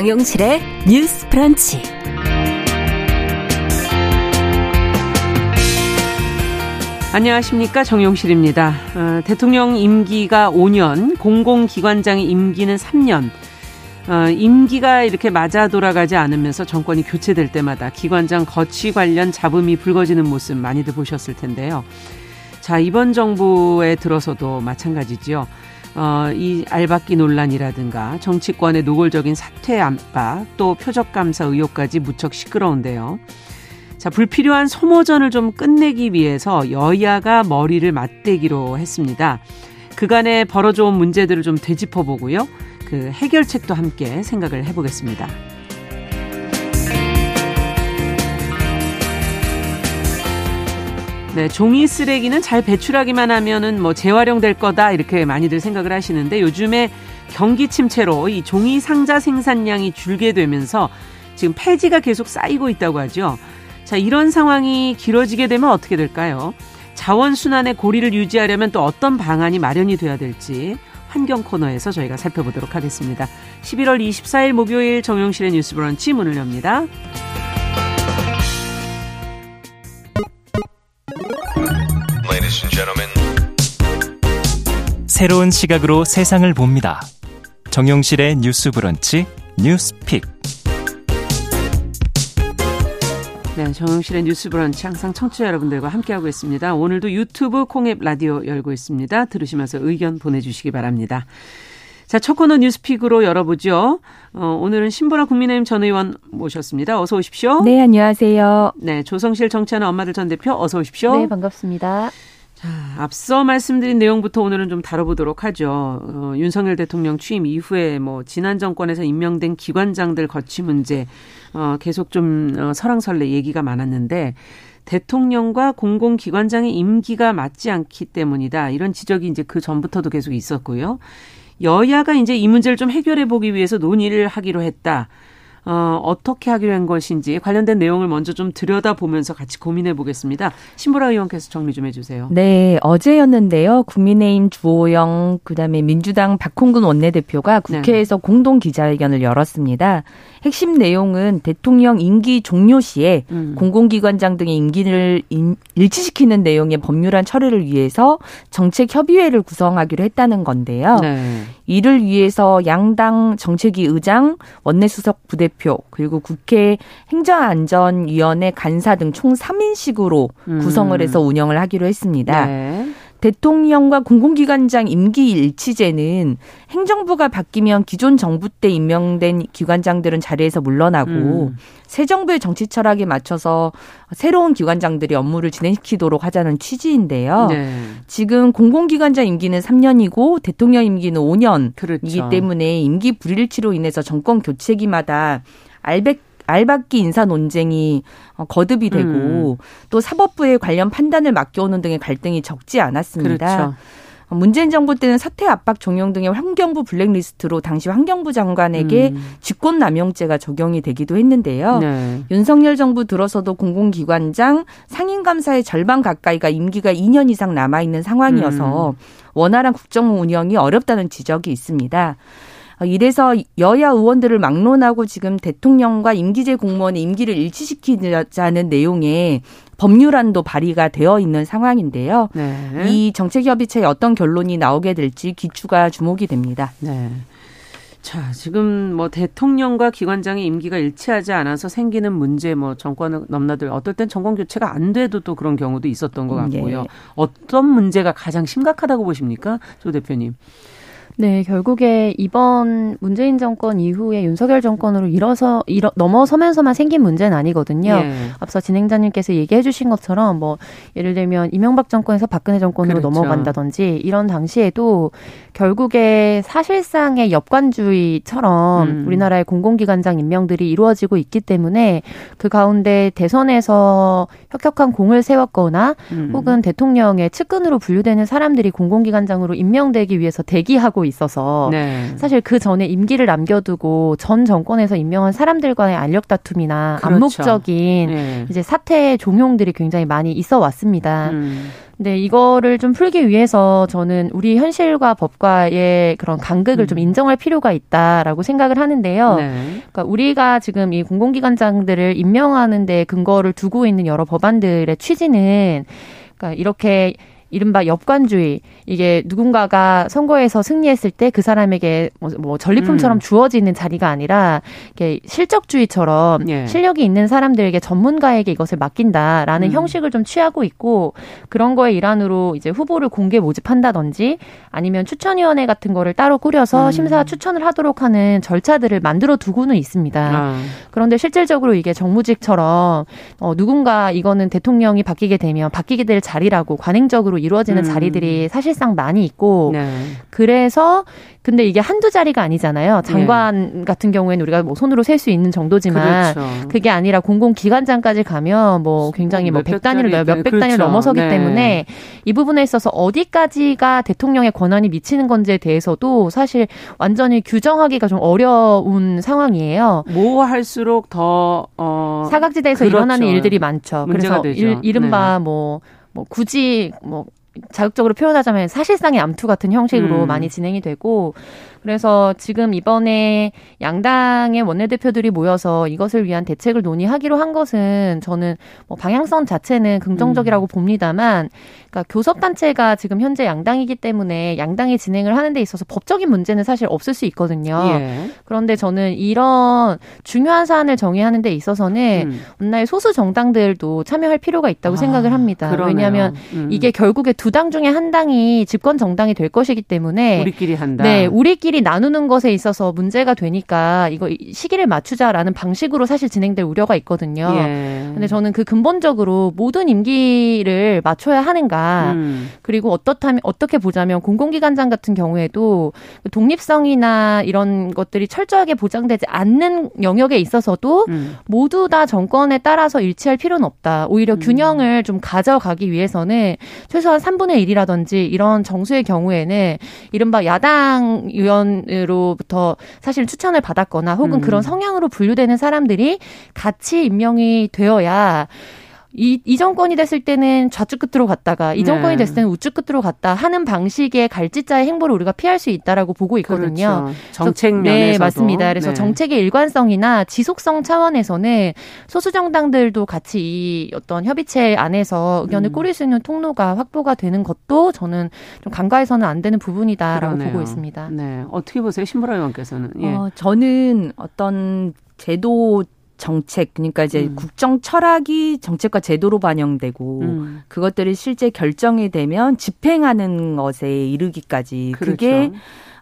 정용실의 뉴스 프런치. 안녕하십니까 정용실입니다. 어, 대통령 임기가 5년, 공공기관장의 임기는 3년. 어, 임기가 이렇게 맞아 돌아가지 않으면서 정권이 교체될 때마다 기관장 거취 관련 잡음이 불거지는 모습 많이들 보셨을 텐데요. 자 이번 정부에 들어서도 마찬가지지요. 어, 이 알박기 논란이라든가 정치권의 노골적인 사퇴 압박 또 표적 감사 의혹까지 무척 시끄러운데요. 자, 불필요한 소모전을 좀 끝내기 위해서 여야가 머리를 맞대기로 했습니다. 그간에 벌어져 온 문제들을 좀 되짚어 보고요. 그 해결책도 함께 생각을 해보겠습니다. 네, 종이 쓰레기는 잘 배출하기만 하면은 뭐 재활용될 거다 이렇게 많이들 생각을 하시는데 요즘에 경기 침체로 이 종이 상자 생산량이 줄게 되면서 지금 폐지가 계속 쌓이고 있다고 하죠. 자, 이런 상황이 길어지게 되면 어떻게 될까요? 자원 순환의 고리를 유지하려면 또 어떤 방안이 마련이 돼야 될지 환경 코너에서 저희가 살펴보도록 하겠습니다. 11월 24일 목요일 정용실의 뉴스 브런치 문을 엽니다. 새로운 시각으로 세상을 봅니다. 정용실의 뉴스 브런치 뉴스픽. 네, 정용실의 뉴스 브런치 항상 청취자 여러분들과 함께하고 있습니다. 오늘도 유튜브 콩앱 라디오 열고 있습니다. 들으시면서 의견 보내주시기 바랍니다. 자, 첫 코너 뉴스픽으로 열어보죠. 어, 오늘은 신보라 국민의힘 전 의원 모셨습니다. 어서 오십시오. 네, 안녕하세요. 네, 조성실 정치하는 엄마들 전 대표 어서 오십시오. 네, 반갑습니다. 자, 앞서 말씀드린 내용부터 오늘은 좀 다뤄보도록 하죠. 어, 윤석열 대통령 취임 이후에 뭐 지난 정권에서 임명된 기관장들 거취 문제 어, 계속 좀 어, 설왕설래 얘기가 많았는데 대통령과 공공기관장의 임기가 맞지 않기 때문이다. 이런 지적이 이제 그 전부터도 계속 있었고요. 여야가 이제 이 문제를 좀 해결해 보기 위해서 논의를 하기로 했다. 어, 어떻게 하기로 한 것인지 관련된 내용을 먼저 좀 들여다보면서 같이 고민해 보겠습니다. 신보라 의원께서 정리 좀 해주세요. 네, 어제였는데요. 국민의힘 주호영, 그다음에 민주당 박홍근 원내대표가 네. 국회에서 네. 공동 기자회견을 열었습니다. 핵심 내용은 대통령 임기 종료 시에 음. 공공기관장 등의 임기를 일치시키는 내용의 법률안 처리를 위해서 정책협의회를 구성하기로 했다는 건데요. 네. 이를 위해서 양당 정책위 의장, 원내수석 부대표, 그리고 국회 행정안전위원회 간사 등 총 3인식으로 음. 구성을 해서 운영을 하기로 했습니다. 네. 대통령과 공공기관장 임기 일치제는 행정부가 바뀌면 기존 정부 때 임명된 기관장들은 자리에서 물러나고 음. 새 정부의 정치 철학에 맞춰서 새로운 기관장들이 업무를 진행시키도록 하자는 취지인데요. 네. 지금 공공기관장 임기는 3년이고 대통령 임기는 5년이기 그렇죠. 때문에 임기 불일치로 인해서 정권 교체기마다 알백 알박기 인사 논쟁이 어, 거듭이 되고 음. 또 사법부의 관련 판단을 맡겨오는 등의 갈등이 적지 않았습니다. 그렇죠. 어, 문재인 정부 때는 사퇴 압박 종용 등의 환경부 블랙리스트로 당시 환경부 장관에게 음. 직권남용죄가 적용이 되기도 했는데요. 네. 윤석열 정부 들어서도 공공기관장 상임감사의 절반 가까이가 임기가 2년 이상 남아있는 상황이어서 음. 원활한 국정 운영이 어렵다는 지적이 있습니다. 어, 이래서 여야 의원들을 막론하고 지금 대통령과 임기제 공무원의 임기를 일치시키자는 내용의 법률안도 발의가 되어 있는 상황인데요. 네. 이 정책협의체에 어떤 결론이 나오게 될지 기추가 주목이 됩니다. 네. 자, 지금 뭐 대통령과 기관장의 임기가 일치하지 않아서 생기는 문제, 뭐 정권 넘나들 어떨 땐 정권 교체가 안 돼도 또 그런 경우도 있었던 것 같고요. 네. 어떤 문제가 가장 심각하다고 보십니까, 조 대표님? 네, 결국에 이번 문재인 정권 이후에 윤석열 정권으로 일어서 일어, 넘어서면서만 생긴 문제는 아니거든요. 예. 앞서 진행자님께서 얘기해 주신 것처럼 뭐 예를 들면 이명박 정권에서 박근혜 정권으로 그렇죠. 넘어간다든지 이런 당시에도 결국에 사실상의 역관주의처럼 음. 우리나라의 공공기관장 임명들이 이루어지고 있기 때문에 그 가운데 대선에서 혁혁한 공을 세웠거나 음. 혹은 대통령의 측근으로 분류되는 사람들이 공공기관장으로 임명되기 위해서 대기하고 하고 있어서 네. 사실 그 전에 임기를 남겨두고 전 정권에서 임명한 사람들과의 알력 다툼이나 그렇죠. 암묵적인 네. 이제 사태 종용들이 굉장히 많이 있어 왔습니다. 음. 네, 이거를 좀 풀기 위해서 저는 우리 현실과 법과의 그런 간극을 음. 좀 인정할 필요가 있다라고 생각을 하는데요. 네. 그러니까 우리가 지금 이 공공기관장들을 임명하는 데 근거를 두고 있는 여러 법안들의 취지는 그러니까 이렇게 이른바 엽관주의 이게 누군가가 선거에서 승리했을 때 그 사람에게 뭐, 뭐 전리품처럼 음. 주어지는 자리가 아니라 이게 실적주의처럼 예. 실력이 있는 사람들에게 전문가에게 이것을 맡긴다라는 음. 형식을 좀 취하고 있고 그런 거에 일환으로 이제 후보를 공개 모집한다든지 아니면 추천위원회 같은 거를 따로 꾸려서 음. 심사 추천을 하도록 하는 절차들을 만들어 두고는 있습니다. 아. 그런데 실질적으로 이게 정무직처럼 어, 누군가 이거는 대통령이 바뀌게 되면 바뀌게 될 자리라고 관행적으로 이루어지는 음. 자리들이 사실상 많이 있고 네. 그래서 근데 이게 한두 자리가 아니잖아요. 장관 네. 같은 경우에는 우리가 뭐 손으로 셀 수 있는 정도지만 그렇죠. 그게 아니라 공공기관장까지 가면 뭐 굉장히 뭐백 단위를 몇백 그렇죠. 단위를 넘어서기 네. 때문에 이 부분에 있어서 어디까지가 대통령의 권한이 미치는 건지에 대해서도 사실 완전히 규정하기가 좀 어려운 상황이에요. 뭐 할수록 더 어... 사각지대에서 그렇죠. 일어나는 일들이 많죠. 그래서 일, 이른바 네. 뭐 뭐 굳이 뭐 자극적으로 표현하자면 사실상의 암투 같은 형식으로 음. 많이 진행이 되고 그래서 지금 이번에 양당의 원내대표들이 모여서 이것을 위한 대책을 논의하기로 한 것은 저는 뭐 방향성 자체는 긍정적이라고 음. 봅니다만 그러니까 교섭단체가 지금 현재 양당이기 때문에 양당이 진행을 하는 데 있어서 법적인 문제는 사실 없을 수 있거든요. 예. 그런데 저는 이런 중요한 사안을 정의하는 데 있어서는 음. 온라인 소수 정당들도 참여할 필요가 있다고 아, 생각을 합니다. 그러네요. 왜냐하면 음. 이게 결국에 두 당 중에 한 당이 집권 정당이 될 것이기 때문에 우리끼리 한다. 네, 우리끼리 우리끼리 나누는 것에 있어서 문제가 되니까 이거 시기를 맞추자라는 방식으로 사실 진행될 우려가 있거든요. 예. 근데 저는 그 근본적으로 모든 임기를 맞춰야 하는가 음. 그리고 어떻다면 어떻게 보자면 공공기관장 같은 경우에도 독립성이나 이런 것들이 철저하게 보장되지 않는 영역에 있어서도 음. 모두 다 정권에 따라서 일치할 필요는 없다. 오히려 음. 균형을 좀 가져가기 위해서는 최소한 3분의 1이라든지 이런 정수의 경우에는 이른바 야당 의원 의원으로부터 사실 추천을 받았거나 혹은 음. 그런 성향으로 분류되는 사람들이 같이 임명이 되어야 이, 이 정권이 됐을 때는 좌측 끝으로 갔다가 이 정권이 네. 됐을 때는 우측 끝으로 갔다 하는 방식의 갈지자의 행보를 우리가 피할 수 있다라고 보고 있거든요. 그렇죠. 정책 면에서도. 네, 맞습니다. 그래서 네. 정책의 일관성이나 지속성 차원에서는 소수 정당들도 같이 이 어떤 협의체 안에서 의견을 음. 꾸릴 수 있는 통로가 확보가 되는 것도 저는 좀 간과해서는 안 되는 부분이다라고 그러네요. 보고 있습니다. 네, 어떻게 보세요, 신보라 의원께서는? 예. 어, 저는 어떤 제도 정책 그러니까 이제 음. 국정 철학이 정책과 제도로 반영되고 음. 그것들이 실제 결정이 되면 집행하는 것에 이르기까지 그렇죠. 그게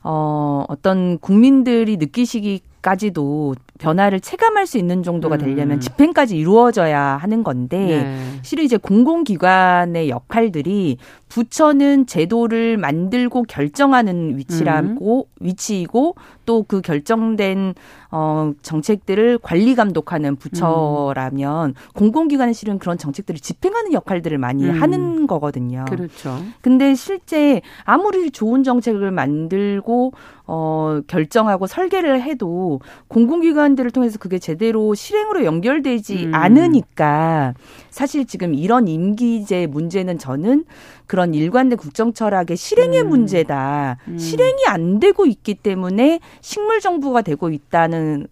어 어떤 국민들이 느끼시기까지도 변화를 체감할 수 있는 정도가 음. 되려면 집행까지 이루어져야 하는 건데 네. 실은 이제 공공기관의 역할들이 부처는 제도를 만들고 결정하는 위치라고 음. 위치이고 또 그 결정된 어 정책들을 관리 감독하는 부처라면 음. 공공기관은 실은 그런 정책들을 집행하는 역할들을 많이 음. 하는 거거든요. 그렇죠. 근데 실제 아무리 좋은 정책을 만들고 어 결정하고 설계를 해도 공공기관 기관들을 통해서 그게 제대로 실행으로 연결되지 음. 않으니까 사실 지금 이런 임기제 문제는 저는 그런 일관된 국정 철학의 실행의 음. 문제다. 음. 실행이 안 되고 있기 때문에 식물 정부가 되고 있다는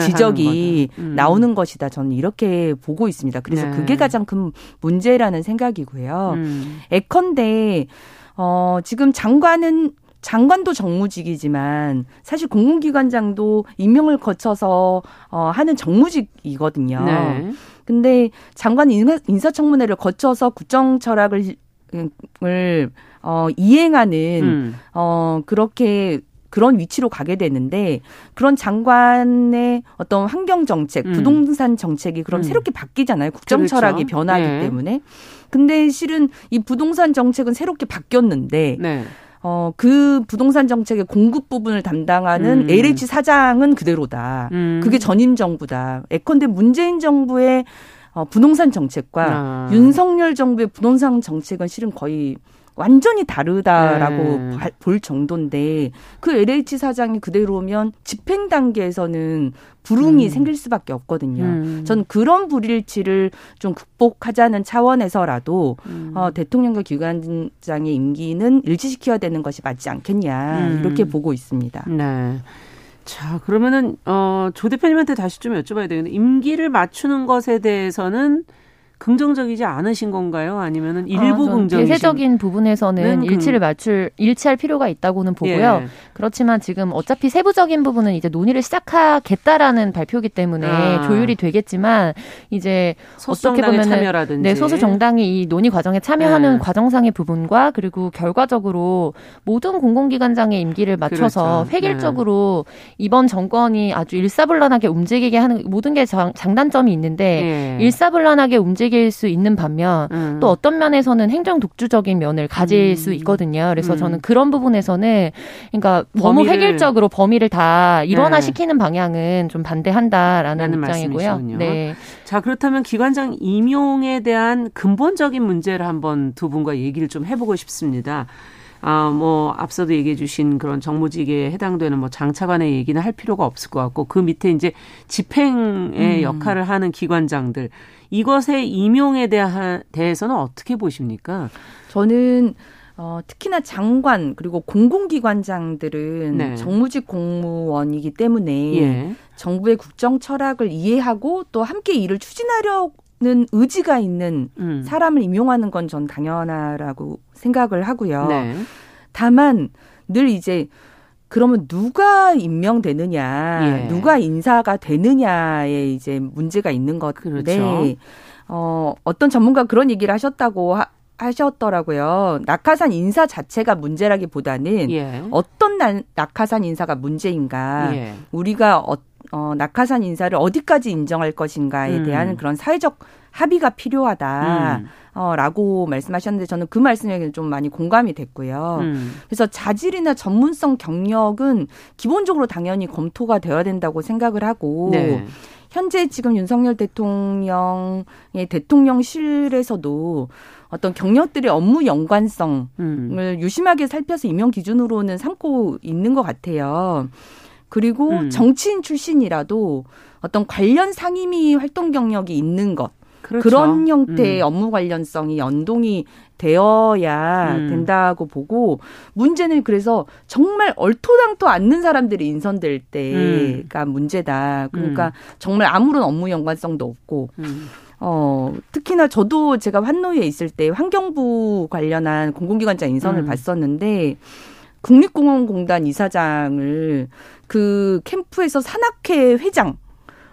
지적이 음. 나오는 것이다. 저는 이렇게 보고 있습니다. 그래서 네. 그게 가장 큰 문제라는 생각이고요. 음. 에컨대 어, 지금 장관은 장관도 정무직이지만 사실 공공기관장도 임명을 거쳐서 어, 하는 정무직이거든요. 네. 근데 장관 인사, 인사청문회를 거쳐서 국정 철학을 을, 어, 이행하는 음. 어, 그렇게 그런 위치로 가게 되는데 그런 장관의 어떤 환경 정책, 음. 부동산 정책이 그럼 음. 새롭게 바뀌잖아요. 국정 그렇죠. 철학이 변하기 네. 때문에. 근데 실은 이 부동산 정책은 새롭게 바뀌었는데 네. 어, 그 부동산 정책의 공급 부분을 담당하는 음. LH 사장은 그대로다. 음. 그게 전임 정부다. 에컨대 문재인 정부의 어, 부동산 정책과 아. 윤석열 정부의 부동산 정책은 실은 거의 완전히 다르다라고 네. 볼 정도인데 그 LH 사장이 그대로면 집행 단계에서는 불응이 음. 생길 수밖에 없거든요. 음. 전 그런 불일치를 좀 극복하자는 차원에서라도 음. 어, 대통령과 기관장의 임기는 일치시켜야 되는 것이 맞지 않겠냐 음. 이렇게 보고 있습니다. 네. 자, 그러면은 어, 조 대표님한테 다시 좀 여쭤봐야 되겠는데 임기를 맞추는 것에 대해서는 긍정적이지 않으신 건가요? 아니면은 일부 아, 긍정 대세적인 부분에서는 그 일치를 맞출 일치할 필요가 있다고는 보고요. 예. 그렇지만 지금 어차피 세부적인 부분은 이제 논의를 시작하겠다라는 발표기 때문에 아. 조율이 되겠지만 이제 어떻게 보면은 네, 소수 정당이 이 논의 과정에 참여하는 네. 과정상의 부분과 그리고 결과적으로 모든 공공기관장의 임기를 맞춰서 그렇죠. 획일적으로 네. 이번 정권이 아주 일사불란하게 움직이게 하는 모든 게 장, 단점이 있는데 예. 일사불란하게 움직이 움직일 수 있는 반면 음. 또 어떤 면에서는 행정 독주적인 면을 가질 음. 수 있거든요. 그래서 음. 저는 그런 부분에서는 그러니까 너무 획일적으로 범위를 다 일원화시키는 네. 방향은 좀 반대한다라는 입장이고요. 말씀이시군요. 네. 자 그렇다면 기관장 임용에 대한 근본적인 문제를 한번 두 분과 얘기를 좀 해보고 싶습니다. 아, 뭐, 앞서도 얘기해 주신 그런 정무직에 해당되는 뭐 장차관의 얘기는 할 필요가 없을 것 같고, 그 밑에 이제 집행의 음. 역할을 하는 기관장들, 이것의 임용에 대하, 대해서는 어떻게 보십니까? 저는 어, 특히나 장관 그리고 공공기관장들은 네. 정무직 공무원이기 때문에 예. 정부의 국정 철학을 이해하고 또 함께 일을 추진하려 는 의지가 있는 음. 사람을 임용하는 건 전 당연하라고 생각을 하고요. 네. 다만 늘 이제 그러면 누가 임명되느냐, 예. 누가 인사가 되느냐에 이제 문제가 있는 건데, 그렇죠. 어, 어떤 전문가 그런 얘기를 하셨다고 하, 하셨더라고요. 낙하산 인사 자체가 문제라기보다는 예. 어떤 나, 낙하산 인사가 문제인가, 예. 우리가 어, 어, 낙하산 인사를 어디까지 인정할 것인가에 음. 대한 그런 사회적 합의가 필요하다. 음. 어, 라고 말씀하셨는데 저는 그 말씀에 좀 많이 공감이 됐고요. 음. 그래서 자질이나 전문성 경력은 기본적으로 당연히 검토가 되어야 된다고 생각을 하고 네. 현재 지금 윤석열 대통령의 대통령실에서도 어떤 경력들의 업무 연관성을 음. 유심하게 살펴서 임용 기준으로는 삼고 있는 것 같아요. 그리고 음. 정치인 출신이라도 어떤 관련 상임위 활동 경력이 있는 것. 그렇죠. 그런 형태의 음. 업무 관련성이 연동이 되어야 음. 된다고 보고 문제는 그래서 정말 얼토당토 않는 사람들이 인선될 때가 음. 문제다. 그러니까 음. 정말 아무런 업무 연관성도 없고 음. 어, 특히나 저도 제가 환노위에 있을 때 환경부 관련한 공공기관장 인선을 음. 봤었는데 국립공원공단 이사장을 그 캠프에서 산악회 회장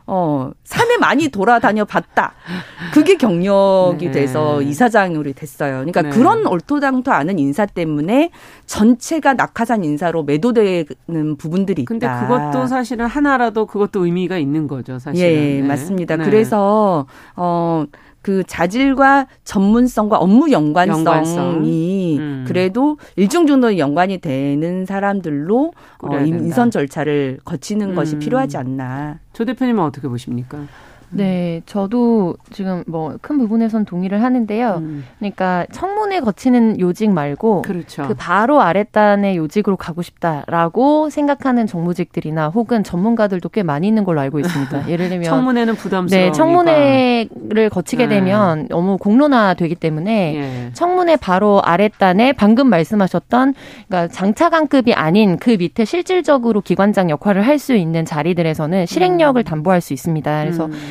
어, 산에 많이 돌아다녀 봤다. 그게 경력이 네. 돼서 이사장으로 됐어요. 그러니까 네. 그런 얼토당토 않은 인사 때문에 전체가 낙하산 인사로 매도되는 부분들이 있다. 근데 그것도 사실은 하나라도 그것도 의미가 있는 거죠, 사실은. 예, 네. 맞습니다. 네. 그래서 어, 그 자질과 전문성과 업무 연관성이 연관성. 음. 그래도 일정 정도 연관이 되는 사람들로 어, 인선 절차를 거치는 음. 것이 필요하지 않나. 조 대표님은 어떻게 보십니까? 네, 저도 지금 뭐 큰 부분에선 동의를 하는데요. 음. 그러니까 청문회 거치는 요직 말고 그렇죠. 그 바로 아랫단의 요직으로 가고 싶다라고 생각하는 정무직들이나 혹은 전문가들도 꽤 많이 있는 걸로 알고 있습니다. 예를 들면 청문회는 부담스러워. 네, 청문회를 거치게 네. 되면 너무 공론화 되기 때문에 예. 청문회 바로 아랫단에 방금 말씀하셨던 그러니까 장차관급이 아닌 그 밑에 실질적으로 기관장 역할을 할 수 있는 자리들에서는 실행력을 음. 담보할 수 있습니다. 그래서 음.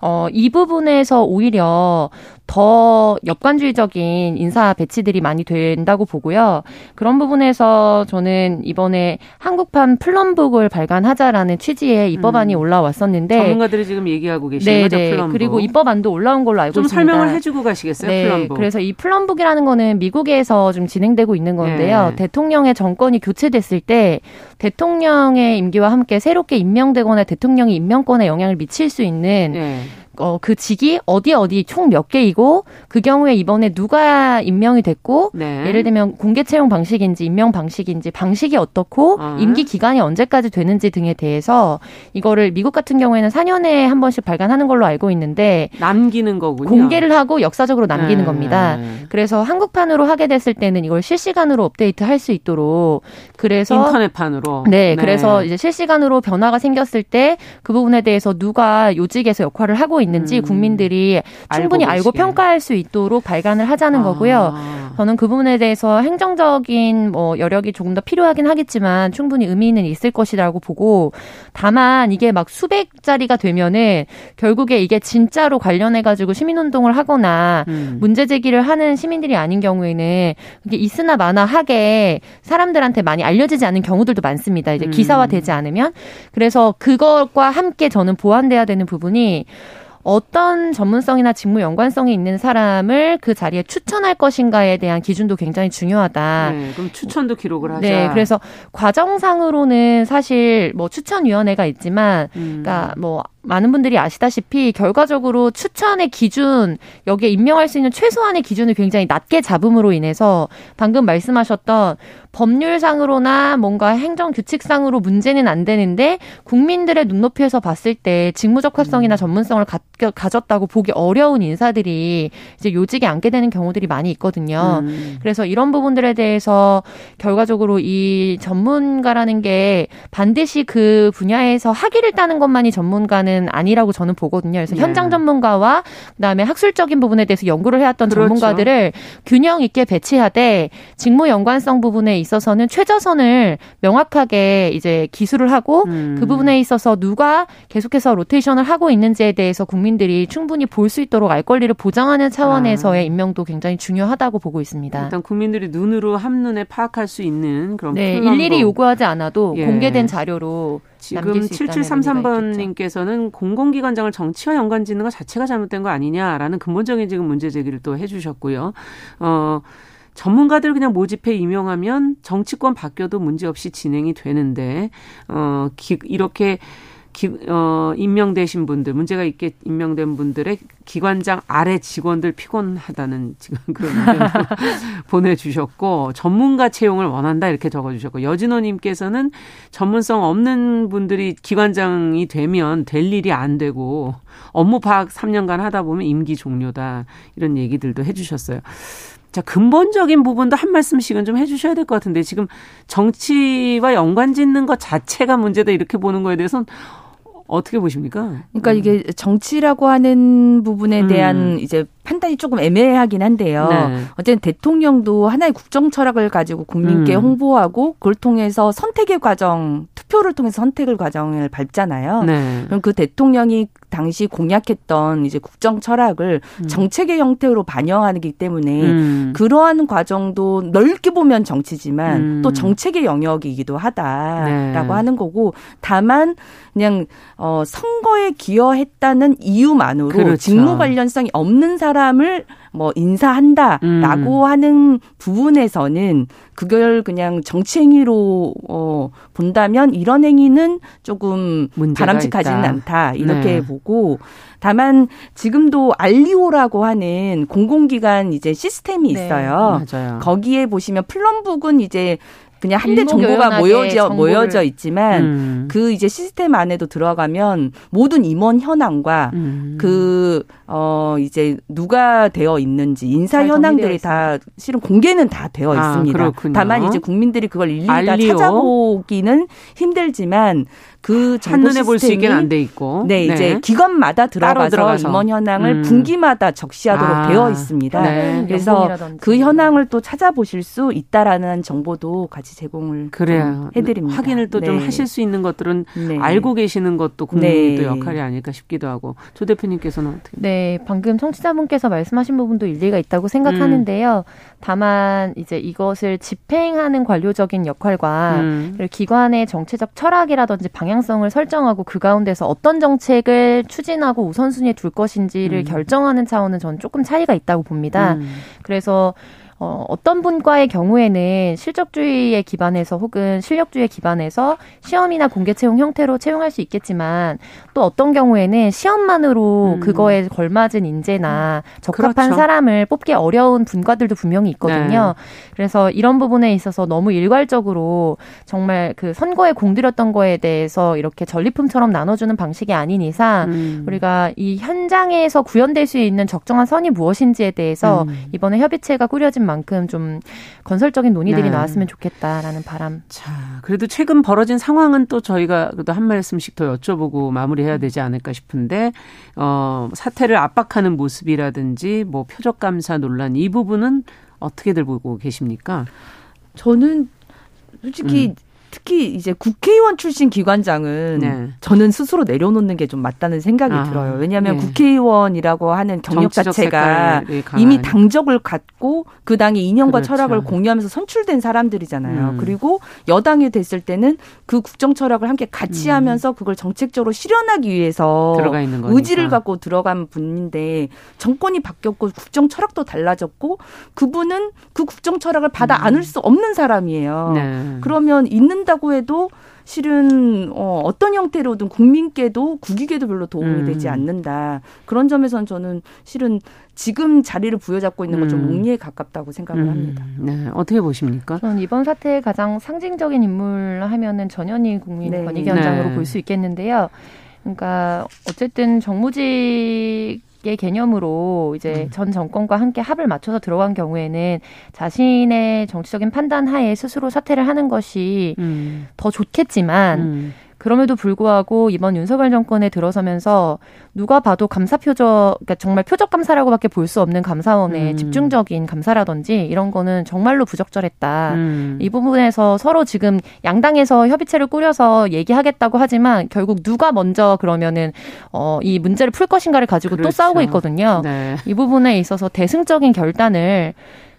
어, 이 부분에서 오히려 더 엽관주의적인 인사 배치들이 많이 된다고 보고요. 그런 부분에서 저는 이번에 한국판 플럼북을 발간하자라는 취지의 입법안이 음. 올라왔었는데 전문가들이 지금 얘기하고 계시는 거죠. 플럼북. 그리고 입법안도 올라온 걸로 알고 좀 있습니다. 설명을 해주고 가시겠어요? 네, 플럼북. 그래서 이 플럼북이라는 거는 미국에서 좀 진행되고 있는 건데요. 네. 대통령의 정권이 교체됐을 때 대통령의 임기와 함께 새롭게 임명되거나 대통령이 임명권에 영향을 미칠 수 있는 네. 어, 그 직이 어디 어디 총 몇 개이고 그 경우에 이번에 누가 임명이 됐고 네. 예를 들면 공개 채용 방식인지 임명 방식인지 방식이 어떻고 어. 임기 기간이 언제까지 되는지 등에 대해서 이거를 미국 같은 경우에는 4년에 한 번씩 발간하는 걸로 알고 있는데 남기는 거군요. 공개를 하고 역사적으로 남기는 네. 겁니다. 그래서 한국판으로 하게 됐을 때는 이걸 실시간으로 업데이트 할 수 있도록 그래서 인터넷판으로 네, 네, 그래서 이제 실시간으로 변화가 생겼을 때 그 부분에 대해서 누가 요직에서 역할을 하고 있는지 음. 국민들이 충분히 알고, 알고 평가할 수 있도록 발간을 하자는 아. 거고요. 저는 그 부분에 대해서 행정적인 뭐 여력이 조금 더 필요하긴 하겠지만 충분히 의미는 있을 것이라고 보고 다만 이게 막 수백 짜리가 되면은 결국에 이게 진짜로 관련해 가지고 시민 운동을 하거나 음. 문제 제기를 하는 시민들이 아닌 경우에는 이게 있으나 마나 하게 사람들한테 많이 알려지지 않는 경우들도 많습니다. 이제 음. 기사화되지 않으면 그래서 그것과 함께 저는 보완돼야 되는 부분이 어떤 전문성이나 직무 연관성이 있는 사람을 그 자리에 추천할 것인가에 대한 기준도 굉장히 중요하다. 네, 그럼 추천도 기록을 하자. 네, 그래서 과정상으로는 사실 뭐 추천위원회가 있지만, 음. 그러니까 뭐 많은 분들이 아시다시피 결과적으로 추천의 기준 여기에 임명할 수 있는 최소한의 기준을 굉장히 낮게 잡음으로 인해서 방금 말씀하셨던 법률상으로나 뭔가 행정 규칙상으로 문제는 안 되는데 국민들의 눈높이에서 봤을 때 직무적 합성이나 음. 전문성을 가, 졌다고 보기 어려운 인사들이 이제 요직에 앉게 되는 경우들이 많이 있거든요. 음. 그래서 이런 부분들에 대해서 결과적으로 이 전문가라는 게 반드시 그 분야에서 학위를 따는 것만이 전문가는 아니라고 저는 보거든요. 그래서 네. 현장 전문가와 그다음에 학술적인 부분에 대해서 연구를 해왔던 그렇죠. 전문가들을 균형 있게 배치하되 직무 연관성 부분에 있어서는 최저선을 명확하게 이제 기술을 하고 음. 그 부분에 있어서 누가 계속해서 로테이션을 하고 있는지에 대해서 국민 들이 충분히 볼 수 있도록 알 권리를 보장하는 차원에서의 아. 임명도 굉장히 중요하다고 보고 있습니다. 일단 국민들이 눈으로 한눈에 파악할 수 있는 그런 네, 일일이 요구하지 않아도 예. 공개된 자료로 지금 7733번님께서는 공공기관장을 정치와 연관 짓는 것 자체가 잘못된 거 아니냐라는 근본적인 지금 문제 제기를 또 해주셨고요. 어, 전문가들 그냥 모집해 임명하면 정치권 바뀌어도 문제없이 진행이 되는데, 어, 기, 이렇게 기, 어, 임명되신 분들, 문제가 있게 임명된 분들의 기관장 아래 직원들 피곤하다는 지금 그런 보내주셨고, 전문가 채용을 원한다 이렇게 적어주셨고, 여진호님께서는 전문성 없는 분들이 기관장이 되면 될 일이 안 되고, 업무 파악 3년간 하다 보면 임기 종료다. 이런 얘기들도 해주셨어요. 자, 근본적인 부분도 한 말씀씩은 좀 해주셔야 될 것 같은데, 지금 정치와 연관 짓는 것 자체가 문제다 이렇게 보는 거에 대해서는 어떻게 보십니까? 그러니까 음. 이게 정치라고 하는 부분에 음. 대한 음. 이제 판단이 조금 애매하긴 한데요. 네. 어쨌든 대통령도 하나의 국정 철학을 가지고 국민께 음. 홍보하고 그걸 통해서 선택의 과정, 투표를 통해서 선택을 과정을 밟잖아요. 네. 그럼 그 대통령이 당시 공약했던 이제 국정 철학을 음. 정책의 형태로 반영하기 때문에 음. 그러한 과정도 넓게 보면 정치지만 음. 또 정책의 영역이기도 하다라고 네. 하는 거고 다만 그냥 어 선거에 기여했다는 이유만으로 그렇죠. 직무 관련성이 없는 사람 을 뭐 인사한다라고 음. 하는 부분에서는 그걸 그냥 정치행위로 어 본다면 이런 행위는 조금 바람직하지는 있다. 않다 이렇게 네. 보고 다만 지금도 알리오라고 하는 공공기관 이제 시스템이 네. 있어요. 네. 거기에 보시면 플럼북은 이제 그냥 한대 정보가 모여져 모여져 있지만 음. 그 이제 시스템 안에도 들어가면 모든 임원 현황과 음. 그어 이제 누가 되어 있는지 인사 현황들이 다 실은 공개는 다 되어 아, 있습니다. 그렇군요. 다만 이제 국민들이 그걸 일일이 알리오. 다 찾아보기는 힘들지만 그 한눈에 볼 수 있게 안 돼 있고 네, 네, 이제 기관마다 들어가서, 들어가서. 임원 현황을 음. 분기마다 적시하도록 아. 되어 있습니다. 네. 그래서 그 현황을 또 찾아보실 수 있다라는 정보도 같이 제공을 그래요. 해드립니다. 확인을 또좀 네. 하실 수 있는 것들은 네. 알고 계시는 것도 국민의 네. 역할이 아닐까 싶기도 하고 조 대표님께서는 어떻게? 네, 방금 청취자분께서 말씀하신 부분도 일리가 있다고 생각하는데요. 음. 다만 이제 이것을 집행하는 관료적인 역할과 음. 기관의 정체적 철학이라든지 방향 성을 설정하고 그 가운데서 어떤 정책을 추진하고 우선순위에 둘 것인지를 음. 결정하는 차원은 저는 조금 차이가 있다고 봅니다. 음. 그래서 어, 어떤 분과의 경우에는 실적주의에 기반해서 혹은 실력주의에 기반해서 시험이나 공개 채용 형태로 채용할 수 있겠지만 또 어떤 경우에는 시험만으로 음. 그거에 걸맞은 인재나 적합한 그렇죠. 사람을 뽑기 어려운 분과들도 분명히 있거든요. 네. 그래서 이런 부분에 있어서 너무 일괄적으로 정말 그 선거에 공들였던 거에 대해서 이렇게 전리품처럼 나눠주는 방식이 아닌 이상 음. 우리가 이 현장에서 구현될 수 있는 적정한 선이 무엇인지에 대해서 음. 이번에 협의체가 꾸려진 만큼 좀 건설적인 논의들이 네. 나왔으면 좋겠다라는 바람. 자, 그래도 최근 벌어진 상황은 또 저희가 그래도 한 말씀씩 더 여쭤보고 마무리해야 되지 않을까 싶은데 어, 사태를 압박하는 모습이라든지 뭐 표적 감사 논란 이 부분은 어떻게들 보고 계십니까? 저는 솔직히 음. 특히 이제 국회의원 출신 기관장은 네. 저는 스스로 내려놓는 게 좀 맞다는 생각이 아, 들어요. 왜냐하면 네. 국회의원이라고 하는 경력 자체가 이미 당적을 갖고 그 당의 이념과 그렇죠. 철학을 공유하면서 선출된 사람들이잖아요. 음. 그리고 여당이 됐을 때는 그 국정 철학을 함께 같이 음. 하면서 그걸 정책적으로 실현하기 위해서 의지를 갖고 들어간 분인데 정권이 바뀌었고 국정 철학도 달라졌고 그분은 그 국정 철학을 받아 안을 수 없는 사람이에요. 네. 그러면 있는 한다고 해도 실은 어, 어떤 형태로든 국민께도 국익에도 별로 도움이 음. 되지 않는다. 그런 점에서는 저는 실은 지금 자리를 부여잡고 있는 건좀 음. 웅리에 가깝다고 생각을 음. 합니다. 네, 어떻게 보십니까? 저는 이번 사태의 가장 상징적인 인물 하면은 전현희 국민권익위원장으로 네. 볼수 있겠는데요. 그러니까 어쨌든 정무직 의 개념으로 이제 음. 전 정권과 함께 합을 맞춰서 들어간 경우에는 자신의 정치적인 판단 하에 스스로 사퇴를 하는 것이 음. 더 좋겠지만 음. 그럼에도 불구하고 이번 윤석열 정권에 들어서면서 누가 봐도 감사 표적, 그러니까 정말 표적 감사라고밖에 볼 수 없는 감사원의 음. 집중적인 감사라든지 이런 거는 정말로 부적절했다. 음. 이 부분에서 서로 지금 양당에서 협의체를 꾸려서 얘기하겠다고 하지만 결국 누가 먼저 그러면은 어, 이 문제를 풀 것인가를 가지고 그렇죠. 또 싸우고 있거든요. 네. 이 부분에 있어서 대승적인 결단을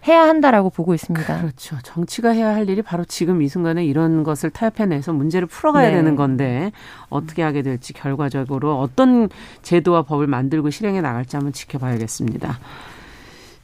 해야 한다라고 보고 있습니다. 그렇죠. 정치가 해야 할 일이 바로 지금 이 순간에 이런 것을 타협해내서 문제를 풀어가야 네. 되는 건데 어떻게 하게 될지 결과적으로 어떤 제도와 법을 만들고 실행해 나갈지 한번 지켜봐야겠습니다.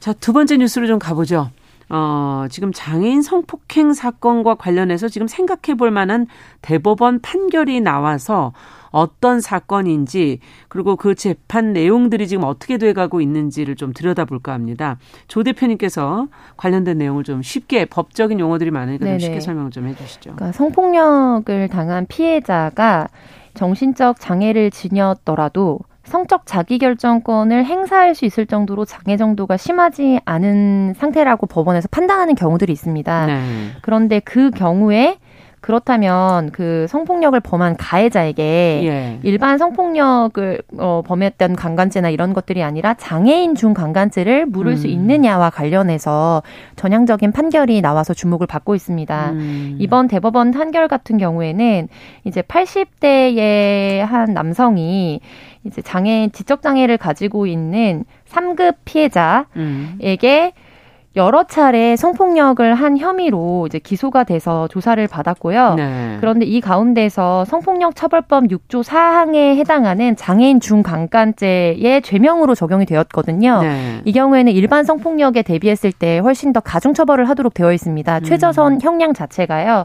자, 두 번째 뉴스로 좀 가보죠. 어, 지금 장애인 성폭행 사건과 관련해서 지금 생각해 볼 만한 대법원 판결이 나와서 어떤 사건인지 그리고 그 재판 내용들이 지금 어떻게 돼가고 있는지를 좀 들여다볼까 합니다. 조 대표님께서 관련된 내용을 좀 쉽게 법적인 용어들이 많으니까 좀 쉽게 설명 좀 해주시죠. 그러니까 성폭력을 당한 피해자가 정신적 장애를 지녔더라도 성적 자기결정권을 행사할 수 있을 정도로 장애 정도가 심하지 않은 상태라고 법원에서 판단하는 경우들이 있습니다. 네. 그런데 그 경우에 그렇다면 그 성폭력을 범한 가해자에게 예. 일반 성폭력을 어, 범했던 강간죄나 이런 것들이 아니라 장애인 중 강간죄를 물을 음. 수 있느냐와 관련해서 전향적인 판결이 나와서 주목을 받고 있습니다. 음. 이번 대법원 판결 같은 경우에는 이제 80대의 한 남성이 이제 장애 지적 장애를 가지고 있는 3급 피해자에게 음. 여러 차례 성폭력을 한 혐의로 이제 기소가 돼서 조사를 받았고요. 네. 그런데 이 가운데서 성폭력 처벌법 6조 4항에 해당하는 장애인 중강간죄의 죄명으로 적용이 되었거든요. 네. 이 경우에는 일반 성폭력에 대비했을 때 훨씬 더 가중 처벌을 하도록 되어 있습니다. 음. 최저선 형량 자체가요.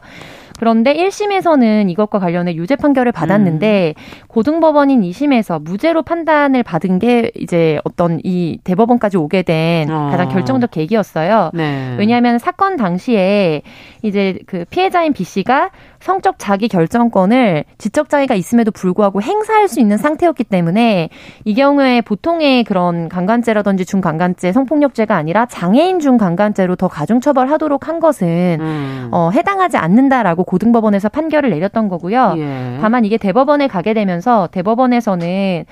그런데 1심에서는 이것과 관련해 유죄 판결을 받았는데 음. 고등법원인 2심에서 무죄로 판단을 받은 게 이제 어떤 이 대법원까지 오게 된 어. 가장 결정적 계기였어요. 네. 왜냐하면 사건 당시에 이제 그 피해자인 B 씨가 성적 자기 결정권을 지적 장애가 있음에도 불구하고 행사할 수 있는 상태였기 때문에 이 경우에 보통의 그런 강간죄라든지 중강간죄, 성폭력죄가 아니라 장애인 중강간죄로 더 가중 처벌하도록 한 것은 음. 어, 해당하지 않는다라고 고등법원에서 판결을 내렸던 거고요. 예. 다만 이게 대법원에 가게 되면서 대법원에서는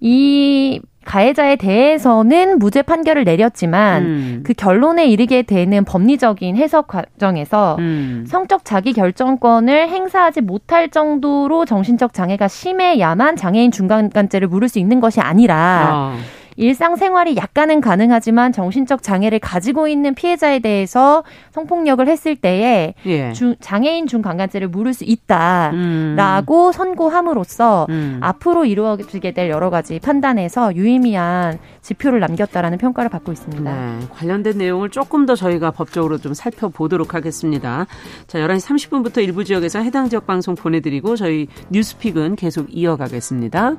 이 가해자에 대해서는 무죄 판결을 내렸지만 음. 그 결론에 이르게 되는 법리적인 해석 과정에서 음. 성적 자기 결정권을 행사하지 못할 정도로 정신적 장애가 심해야만 장애인 중간간죄를 물을 수 있는 것이 아니라 어. 일상생활이 약간은 가능하지만 정신적 장애를 가지고 있는 피해자에 대해서 성폭력을 했을 때에 예. 중, 장애인 중강간죄를 물을 수 있다라고 음. 선고함으로써 음. 앞으로 이루어지게 될 여러 가지 판단에서 유의미한 지표를 남겼다라는 평가를 받고 있습니다. 네, 관련된 내용을 조금 더 저희가 법적으로 좀 살펴보도록 하겠습니다. 자, 11시 30분부터 일부 지역에서 해당 지역 방송 보내드리고 저희 뉴스픽은 계속 이어가겠습니다.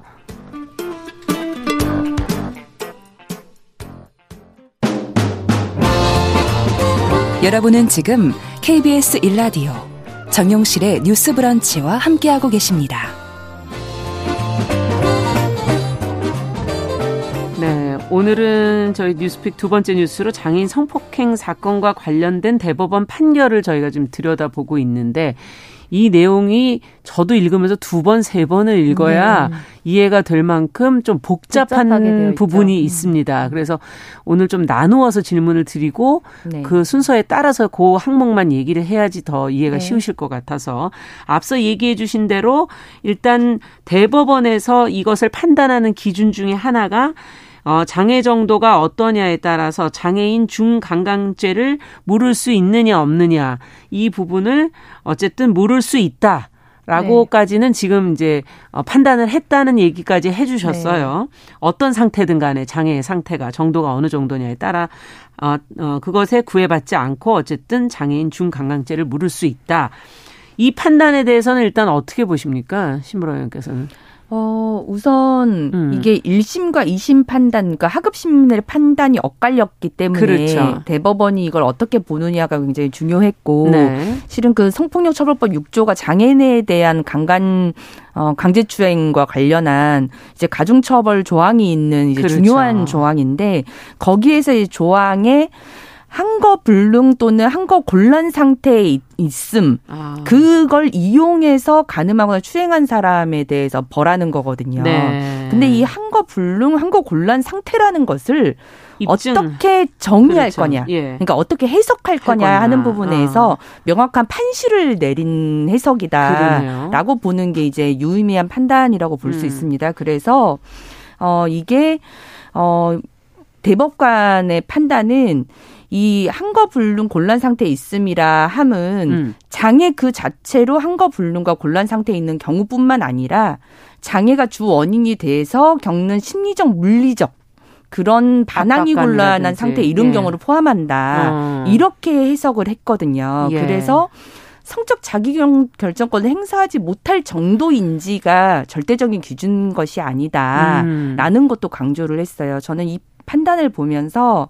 여러분은 지금 KBS 1라디오 정용실의 뉴스 브런치와 함께하고 계십니다. 오늘은 저희 뉴스픽 두 번째 뉴스로 장애인 성폭행 사건과 관련된 대법원 판결을 저희가 좀 들여다보고 있는데 이 내용이 저도 읽으면서 두 번, 세 번을 읽어야 네. 이해가 될 만큼 좀 복잡한 부분이 있죠. 음. 있습니다. 그래서 오늘 좀 나누어서 질문을 드리고 네. 그 순서에 따라서 그 항목만 얘기를 해야지 더 이해가 네. 쉬우실 것 같아서 앞서 얘기해 주신 대로 일단 대법원에서 이것을 판단하는 기준 중에 하나가 어, 장애 정도가 어떠냐에 따라서 장애인 중강강죄를 물을 수 있느냐 없느냐 이 부분을 어쨌든 물을 수 있다. 라고까지는 네. 지금 이제 어, 판단을 했다는 얘기까지 해주셨어요. 네. 어떤 상태든 간에 장애의 상태가 정도가 어느 정도냐에 따라 어, 어, 그것에 구애받지 않고 어쨌든 장애인 중강강죄를 물을 수 있다. 이 판단에 대해서는 일단 어떻게 보십니까, 신부라 의원께서는? 어, 우선 음. 이게 1심과 2심 판단, 그러니까 하급심의 판단이 엇갈렸기 때문에 그렇죠. 대법원이 이걸 어떻게 보느냐가 굉장히 중요했고 네. 실은 그 성폭력 처벌법 6조가 장애인에 대한 강간 어, 강제추행과 관련한 이제 가중처벌 조항이 있는 이제 그렇죠. 중요한 조항인데 거기에서 이 조항에 한거 불능 또는 한거 곤란 상태에 있음 아. 그걸 이용해서 가늠하거나 추행한 사람에 대해서 벌하는 거거든요. 네. 근데 이 한거 불능, 한거 곤란 상태라는 것을 입증. 어떻게 정의할 그렇죠. 거냐, 예. 그러니까 어떻게 해석할 거냐 거냐. 하는 부분에서 아. 명확한 판시를 내린 해석이다라고 보는 게 이제 유의미한 판단이라고 볼수 음. 있습니다. 그래서 어 이게 어 대법관의 판단은 이 한거불능 곤란 상태에 있음이라 함은 음. 장애 그 자체로 한거불능과 곤란 상태에 있는 경우뿐만 아니라 장애가 주 원인이 돼서 겪는 심리적 물리적 그런 반항이 곤란한 상태 이런 예. 경우를 포함한다. 어. 이렇게 해석을 했거든요. 예. 그래서 성적 자기결정권을 행사하지 못할 정도인지가 절대적인 기준 것이 아니다라는 음. 것도 강조를 했어요. 저는 이 판단을 보면서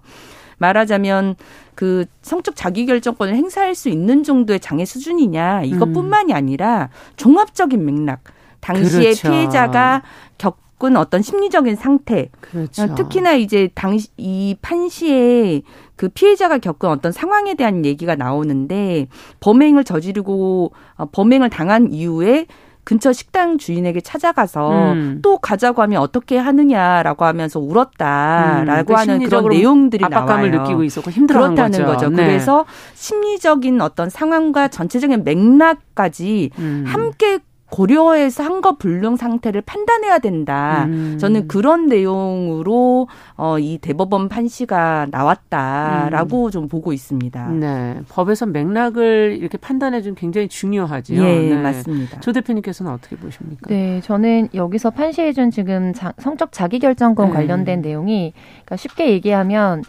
말하자면 그 성적 자기결정권을 행사할 수 있는 정도의 장애 수준이냐 이것뿐만이 음. 아니라 종합적인 맥락 당시에 그렇죠. 피해자가 겪은 어떤 심리적인 상태 그렇죠. 특히나 이제 당시 이 판시에 그 피해자가 겪은 어떤 상황에 대한 얘기가 나오는데 범행을 저지르고 어, 범행을 당한 이후에 근처 식당 주인에게 찾아가서 음. 또 가자고 하면 어떻게 하느냐라고 하면서 울었다라고 음. 하는 그런 내용들이 압박감을 나와요. 느끼고 있었고 그렇다는 거죠. 거죠. 네. 그래서 심리적인 어떤 상황과 전체적인 맥락까지 음. 함께 고려해서 한거 불능 상태를 판단해야 된다. 음. 저는 그런 내용으로 어, 이 대법원 판시가 나왔다라고 음. 좀 보고 있습니다. 네, 법에서 맥락을 이렇게 판단해 준 굉장히 중요하지요. 예, 네. 맞습니다. 조 대표님께서는 어떻게 보십니까? 네, 저는 여기서 판시해 준 지금 자, 성적 자기결정권 네. 관련된 내용이 그러니까 쉽게 얘기하면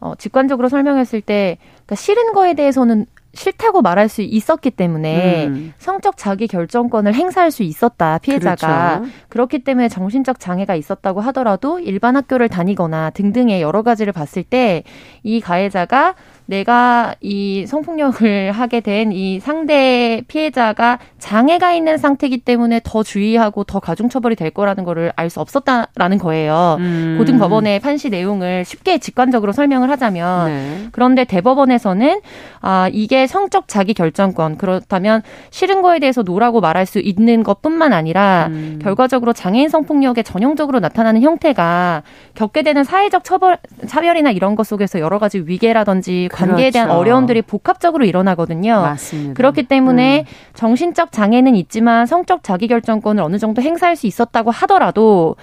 어, 직관적으로 설명했을 때 그러니까 싫은 거에 대해서는 싫다고 말할 수 있었기 때문에 음. 성적 자기 결정권을 행사할 수 있었다 피해자가 그렇죠. 그렇기 때문에 정신적 장애가 있었다고 하더라도 일반 학교를 다니거나 등등의 여러 가지를 봤을 때 이 가해자가 내가 이 성폭력을 하게 된 이 상대 피해자가 장애가 있는 상태이기 때문에 더 주의하고 더 가중처벌이 될 거라는 거를 알 수 없었다라는 거예요. 음. 고등법원의 판시 내용을 쉽게 직관적으로 설명을 하자면 네. 그런데 대법원에서는 아 이게 성적 자기 결정권 그렇다면 싫은 거에 대해서 노라고 말할 수 있는 것뿐만 아니라 음. 결과적으로 장애인 성폭력에 전형적으로 나타나는 형태가 겪게 되는 사회적 처벌 차별이나 이런 것 속에서 여러 가지 위계라든지 관계에 대한 그렇죠. 어려움들이 복합적으로 일어나거든요. 맞습니다. 그렇기 때문에 음. 정신적 장애는 있지만 성적 자기결정권을 어느 정도 행사할 수 있었다고 하더라도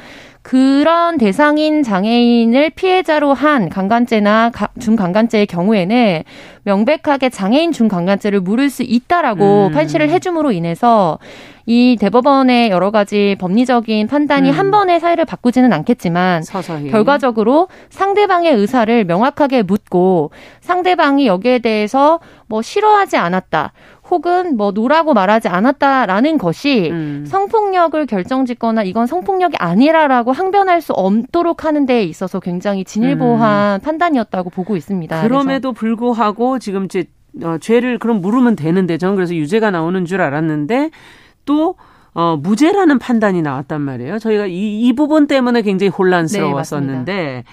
그런 대상인 장애인을 피해자로 한 강간죄나 준강간죄의 경우에는 명백하게 장애인 준강간죄를 물을 수 있다라고 음. 판시를 해줌으로 인해서 이 대법원의 여러 가지 법리적인 판단이 음. 한 번에 사회를 바꾸지는 않겠지만 서서히. 결과적으로 상대방의 의사를 명확하게 묻고 상대방이 여기에 대해서 뭐 싫어하지 않았다. 혹은 뭐 노라고 말하지 않았다라는 것이 음. 성폭력을 결정짓거나 이건 성폭력이 아니라라고 항변할 수 없도록 하는 데 있어서 굉장히 진일보한 음. 판단이었다고 보고 있습니다. 그럼에도. 불구하고 지금 이제 어, 죄를 그럼 물으면 되는데 저는 그래서 유죄가 나오는 줄 알았는데 또 어, 무죄라는 판단이 나왔단 말이에요. 저희가 이, 이 부분 때문에 굉장히 혼란스러웠었는데 네,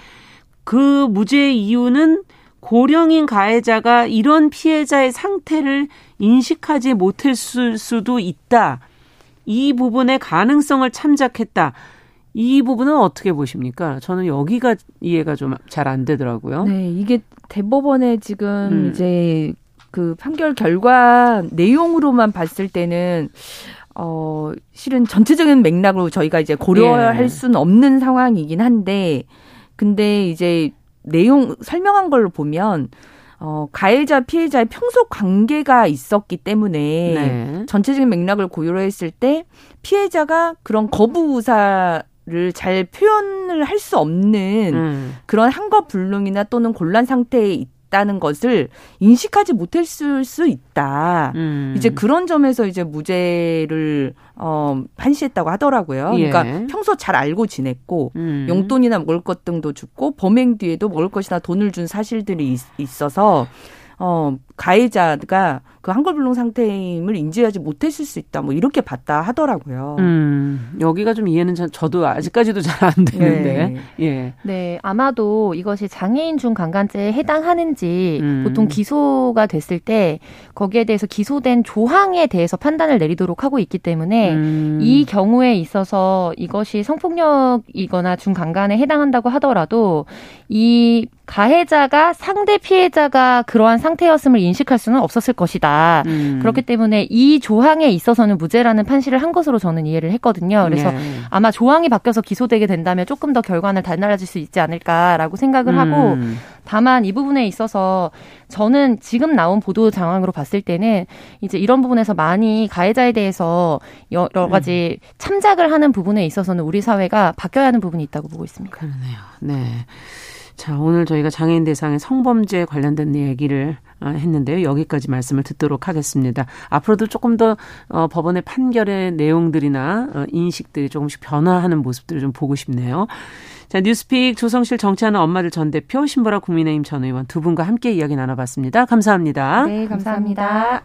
그 무죄 이유는 고령인 가해자가 이런 피해자의 상태를 인식하지 못했을 수도 있다. 이 부분의 가능성을 참작했다. 이 부분은 어떻게 보십니까? 저는 여기가 이해가 좀 잘 안 되더라고요. 네, 이게 대법원의 지금 음. 이제 그 판결 결과 내용으로만 봤을 때는 어 실은 전체적인 맥락으로 저희가 이제 고려할 예. 수는 없는 상황이긴 한데 근데 이제 내용 설명한 걸로 보면 어, 가해자 피해자의 평소 관계가 있었기 때문에 네. 전체적인 맥락을 고려했을 때 피해자가 그런 거부 의사 를 잘 표현을 할 수 없는 음. 그런 한거 불능이나 또는 곤란 상태에 있 있다는 것을 인식하지 못했을 수 있다. 음. 이제 그런 점에서 이제 무죄를 어 판시했다고 하더라고요. 예. 그러니까 평소 잘 알고 지냈고 음. 용돈이나 먹을 것 등도 주고 범행 뒤에도 먹을 것이나 돈을 준 사실들이 있, 있어서 어, 가해자가 그 한글불능 상태임을 인지하지 못했을 수 있다. 뭐 이렇게 봤다 하더라고요. 음, 여기가 좀 이해는 저도 아직까지도 잘 안 되는데. 네. 예. 네, 아마도 이것이 장애인 중 강간죄에 해당하는지 음. 보통 기소가 됐을 때 거기에 대해서 기소된 조항에 대해서 판단을 내리도록 하고 있기 때문에 음. 이 경우에 있어서 이것이 성폭력이거나 중강간에 해당한다고 하더라도 이 가해자가 상대 피해자가 그러한 상태였음을 인식할 수는 없었을 것이다. 음. 그렇기 때문에 이 조항에 있어서는 무죄라는 판시를 한 것으로 저는 이해를 했거든요. 그래서 네. 아마 조항이 바뀌어서 기소되게 된다면 조금 더 결과는 달라질 수 있지 않을까라고 생각을 음. 하고 다만 이 부분에 있어서 저는 지금 나온 보도 상황으로 봤을 때는 이제 이런 부분에서 많이 가해자에 대해서 여러 가지 음. 참작을 하는 부분에 있어서는 우리 사회가 바뀌어야 하는 부분이 있다고 보고 있습니다. 그러네요. 네. 자, 오늘 저희가 장애인 대상의 성범죄 관련된 얘기를 어, 했는데요. 여기까지 말씀을 듣도록 하겠습니다. 앞으로도 조금 더 어, 법원의 판결의 내용들이나 어, 인식들이 조금씩 변화하는 모습들을 좀 보고 싶네요. 자, 뉴스픽 조성실 정치하는 엄마들 전 대표, 신보라 국민의힘 전 의원 두 분과 함께 이야기 나눠봤습니다. 감사합니다. 네, 감사합니다.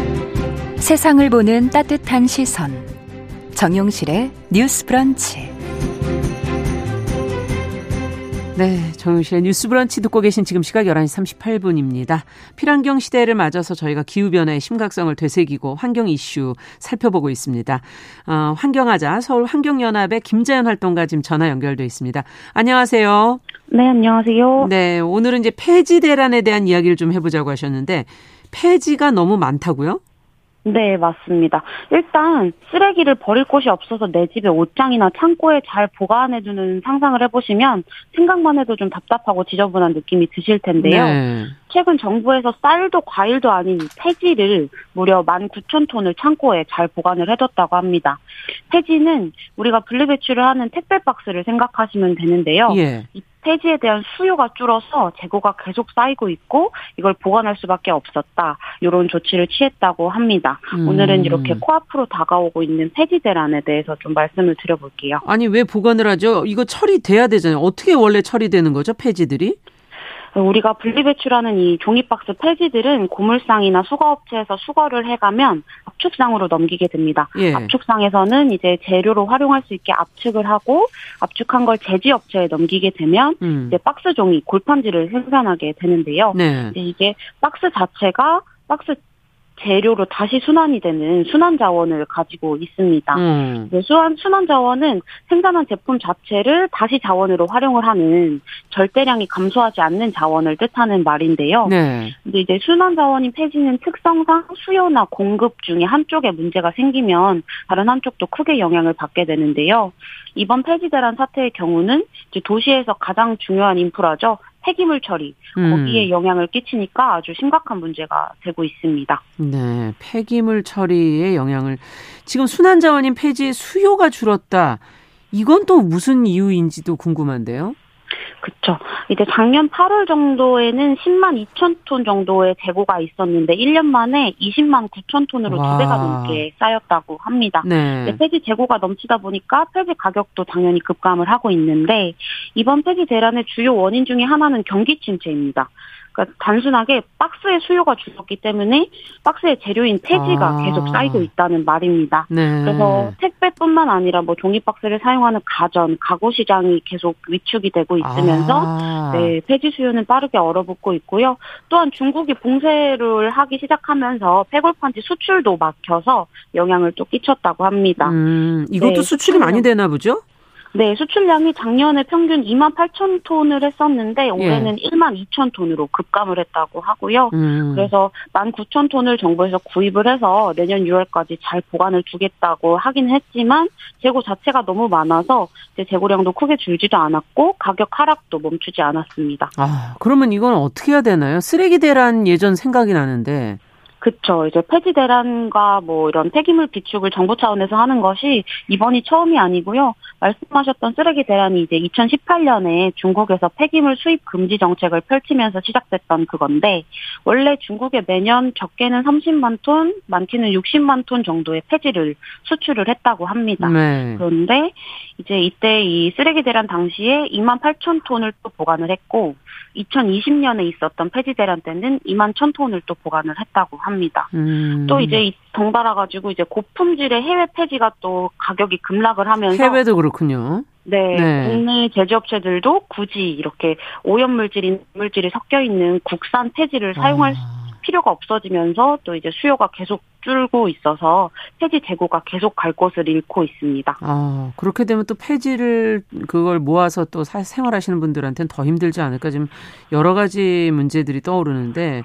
세상을 보는 따뜻한 시선. 정용실의 뉴스 브런치. 네, 정용실의 뉴스 브런치 듣고 계신 지금 시각 11시 38분입니다. 필환경 시대를 맞아서 저희가 기후변화의 심각성을 되새기고 환경 이슈 살펴보고 있습니다. 어, 환경하자 서울 환경연합의 김자연 활동가 지금 전화 연결돼 있습니다. 안녕하세요. 네, 안녕하세요. 네, 오늘은 이제 폐지 대란에 대한 이야기를 좀 해보자고 하셨는데 폐지가 너무 많다고요? 네, 맞습니다. 일단 쓰레기를 버릴 곳이 없어서 내 집에 옷장이나 창고에 잘 보관해 두는 상상을 해보시면 생각만 해도 좀 답답하고 지저분한 느낌이 드실 텐데요. 네. 최근 정부에서 쌀도 과일도 아닌 폐지를 무려 19,000톤을 창고에 잘 보관을 해뒀다고 합니다. 폐지는 우리가 분리배출을 하는 택배 박스를 생각하시면 되는데요. 예. 이 폐지에 대한 수요가 줄어서 재고가 계속 쌓이고 있고 이걸 보관할 수밖에 없었다. 이런 조치를 취했다고 합니다. 음. 오늘은 이렇게 코앞으로 다가오고 있는 폐지 대란에 대해서 좀 말씀을 드려볼게요. 아니 왜 보관을 하죠? 이거 처리돼야 되잖아요. 어떻게 원래 처리되는 거죠? 폐지들이? 우리가 분리배출하는 이 종이박스 폐지들은 고물상이나 수거업체에서 수거를 해가면 압축상으로 넘기게 됩니다. 예. 압축상에서는 이제 재료로 활용할 수 있게 압축을 하고 압축한 걸 제지업체에 넘기게 되면 음. 이제 박스 종이 골판지를 생산하게 되는데요. 네. 이제 박스 자체가 박스 재료로 다시 순환이 되는 순환 자원을 가지고 있습니다. 음. 순환 순환 자원은 생산한 제품 자체를 다시 자원으로 활용을 하는 절대량이 감소하지 않는 자원을 뜻하는 말인데요. 네. 근데 이제 순환 자원인 폐지는 특성상 수요나 공급 중에 한쪽에 문제가 생기면 다른 한쪽도 크게 영향을 받게 되는데요. 이번 폐지 대란 사태의 경우는 도시에서 가장 중요한 인프라죠. 폐기물 처리 음. 거기에 영향을 끼치니까 아주 심각한 문제가 되고 있습니다. 네, 폐기물 처리에 영향을 지금 순환 자원인 폐지 수요가 줄었다. 이건 또 무슨 이유인지도 궁금한데요. 그렇죠. 이제 작년 8월 정도에는 10만 2천 톤 정도의 재고가 있었는데 1년 만에 20만 9천 톤으로 와. 두 배가 넘게 쌓였다고 합니다. 네. 폐지 재고가 넘치다 보니까 폐지 가격도 당연히 급감을 하고 있는데 이번 폐지 대란의 주요 원인 중에 하나는 경기 침체입니다. 그러니까 단순하게 박스의 수요가 줄었기 때문에 박스의 재료인 폐지가 아. 계속 쌓이고 있다는 말입니다. 네. 그래서 택배뿐만 아니라 뭐 종이 박스를 사용하는 가전, 가구 시장이 계속 위축이 되고 있으면서 아. 네, 폐지 수요는 빠르게 얼어붙고 있고요. 또한 중국이 봉쇄를 하기 시작하면서 폐골판지 수출도 막혀서 영향을 또 끼쳤다고 합니다. 음, 이것도 네, 수출이 많이 되나 보죠? 네, 수출량이 작년에 평균 2만 8천 톤을 했었는데 올해는 예. 1만 2천 톤으로 급감을 했다고 하고요. 음. 그래서 1만 9천 톤을 정부에서 구입을 해서 내년 6월까지 잘 보관을 두겠다고 하긴 했지만 재고 자체가 너무 많아서 재고량도 크게 줄지도 않았고 가격 하락도 멈추지 않았습니다. 아, 그러면 이건 어떻게 해야 되나요? 쓰레기 대란 예전 생각이 나는데. 그쵸. 이제 폐지 대란과 뭐 이런 폐기물 비축을 정부 차원에서 하는 것이 이번이 처음이 아니고요. 말씀하셨던 쓰레기 대란이 이제 2018년에 중국에서 폐기물 수입 금지 정책을 펼치면서 시작됐던 그건데 원래 중국에 매년 적게는 30만 톤, 많게는 60만 톤 정도의 폐지를 수출을 했다고 합니다. 네. 그런데 이제 이때 이 쓰레기 대란 당시에 2만 8천 톤을 또 보관을 했고 2020년에 있었던 폐지 대란 때는 2만 1천 톤을 또 보관을 했다고 합니다. 음. 또 이제 덩달아 가지고 이제 고품질의 해외 폐지가 또 가격이 급락을 하면서 해외도 그렇군요. 네, 네. 국내 제조업체들도 굳이 이렇게 오염물질인 물질이 섞여 있는 국산 폐지를 사용할 아. 필요가 없어지면서 또 이제 수요가 계속 줄고 있어서 폐지 재고가 계속 갈 곳을 잃고 있습니다. 아, 그렇게 되면 또 폐지를 그걸 모아서 또 생활하시는 분들한테는 더 힘들지 않을까 지금 여러 가지 문제들이 떠오르는데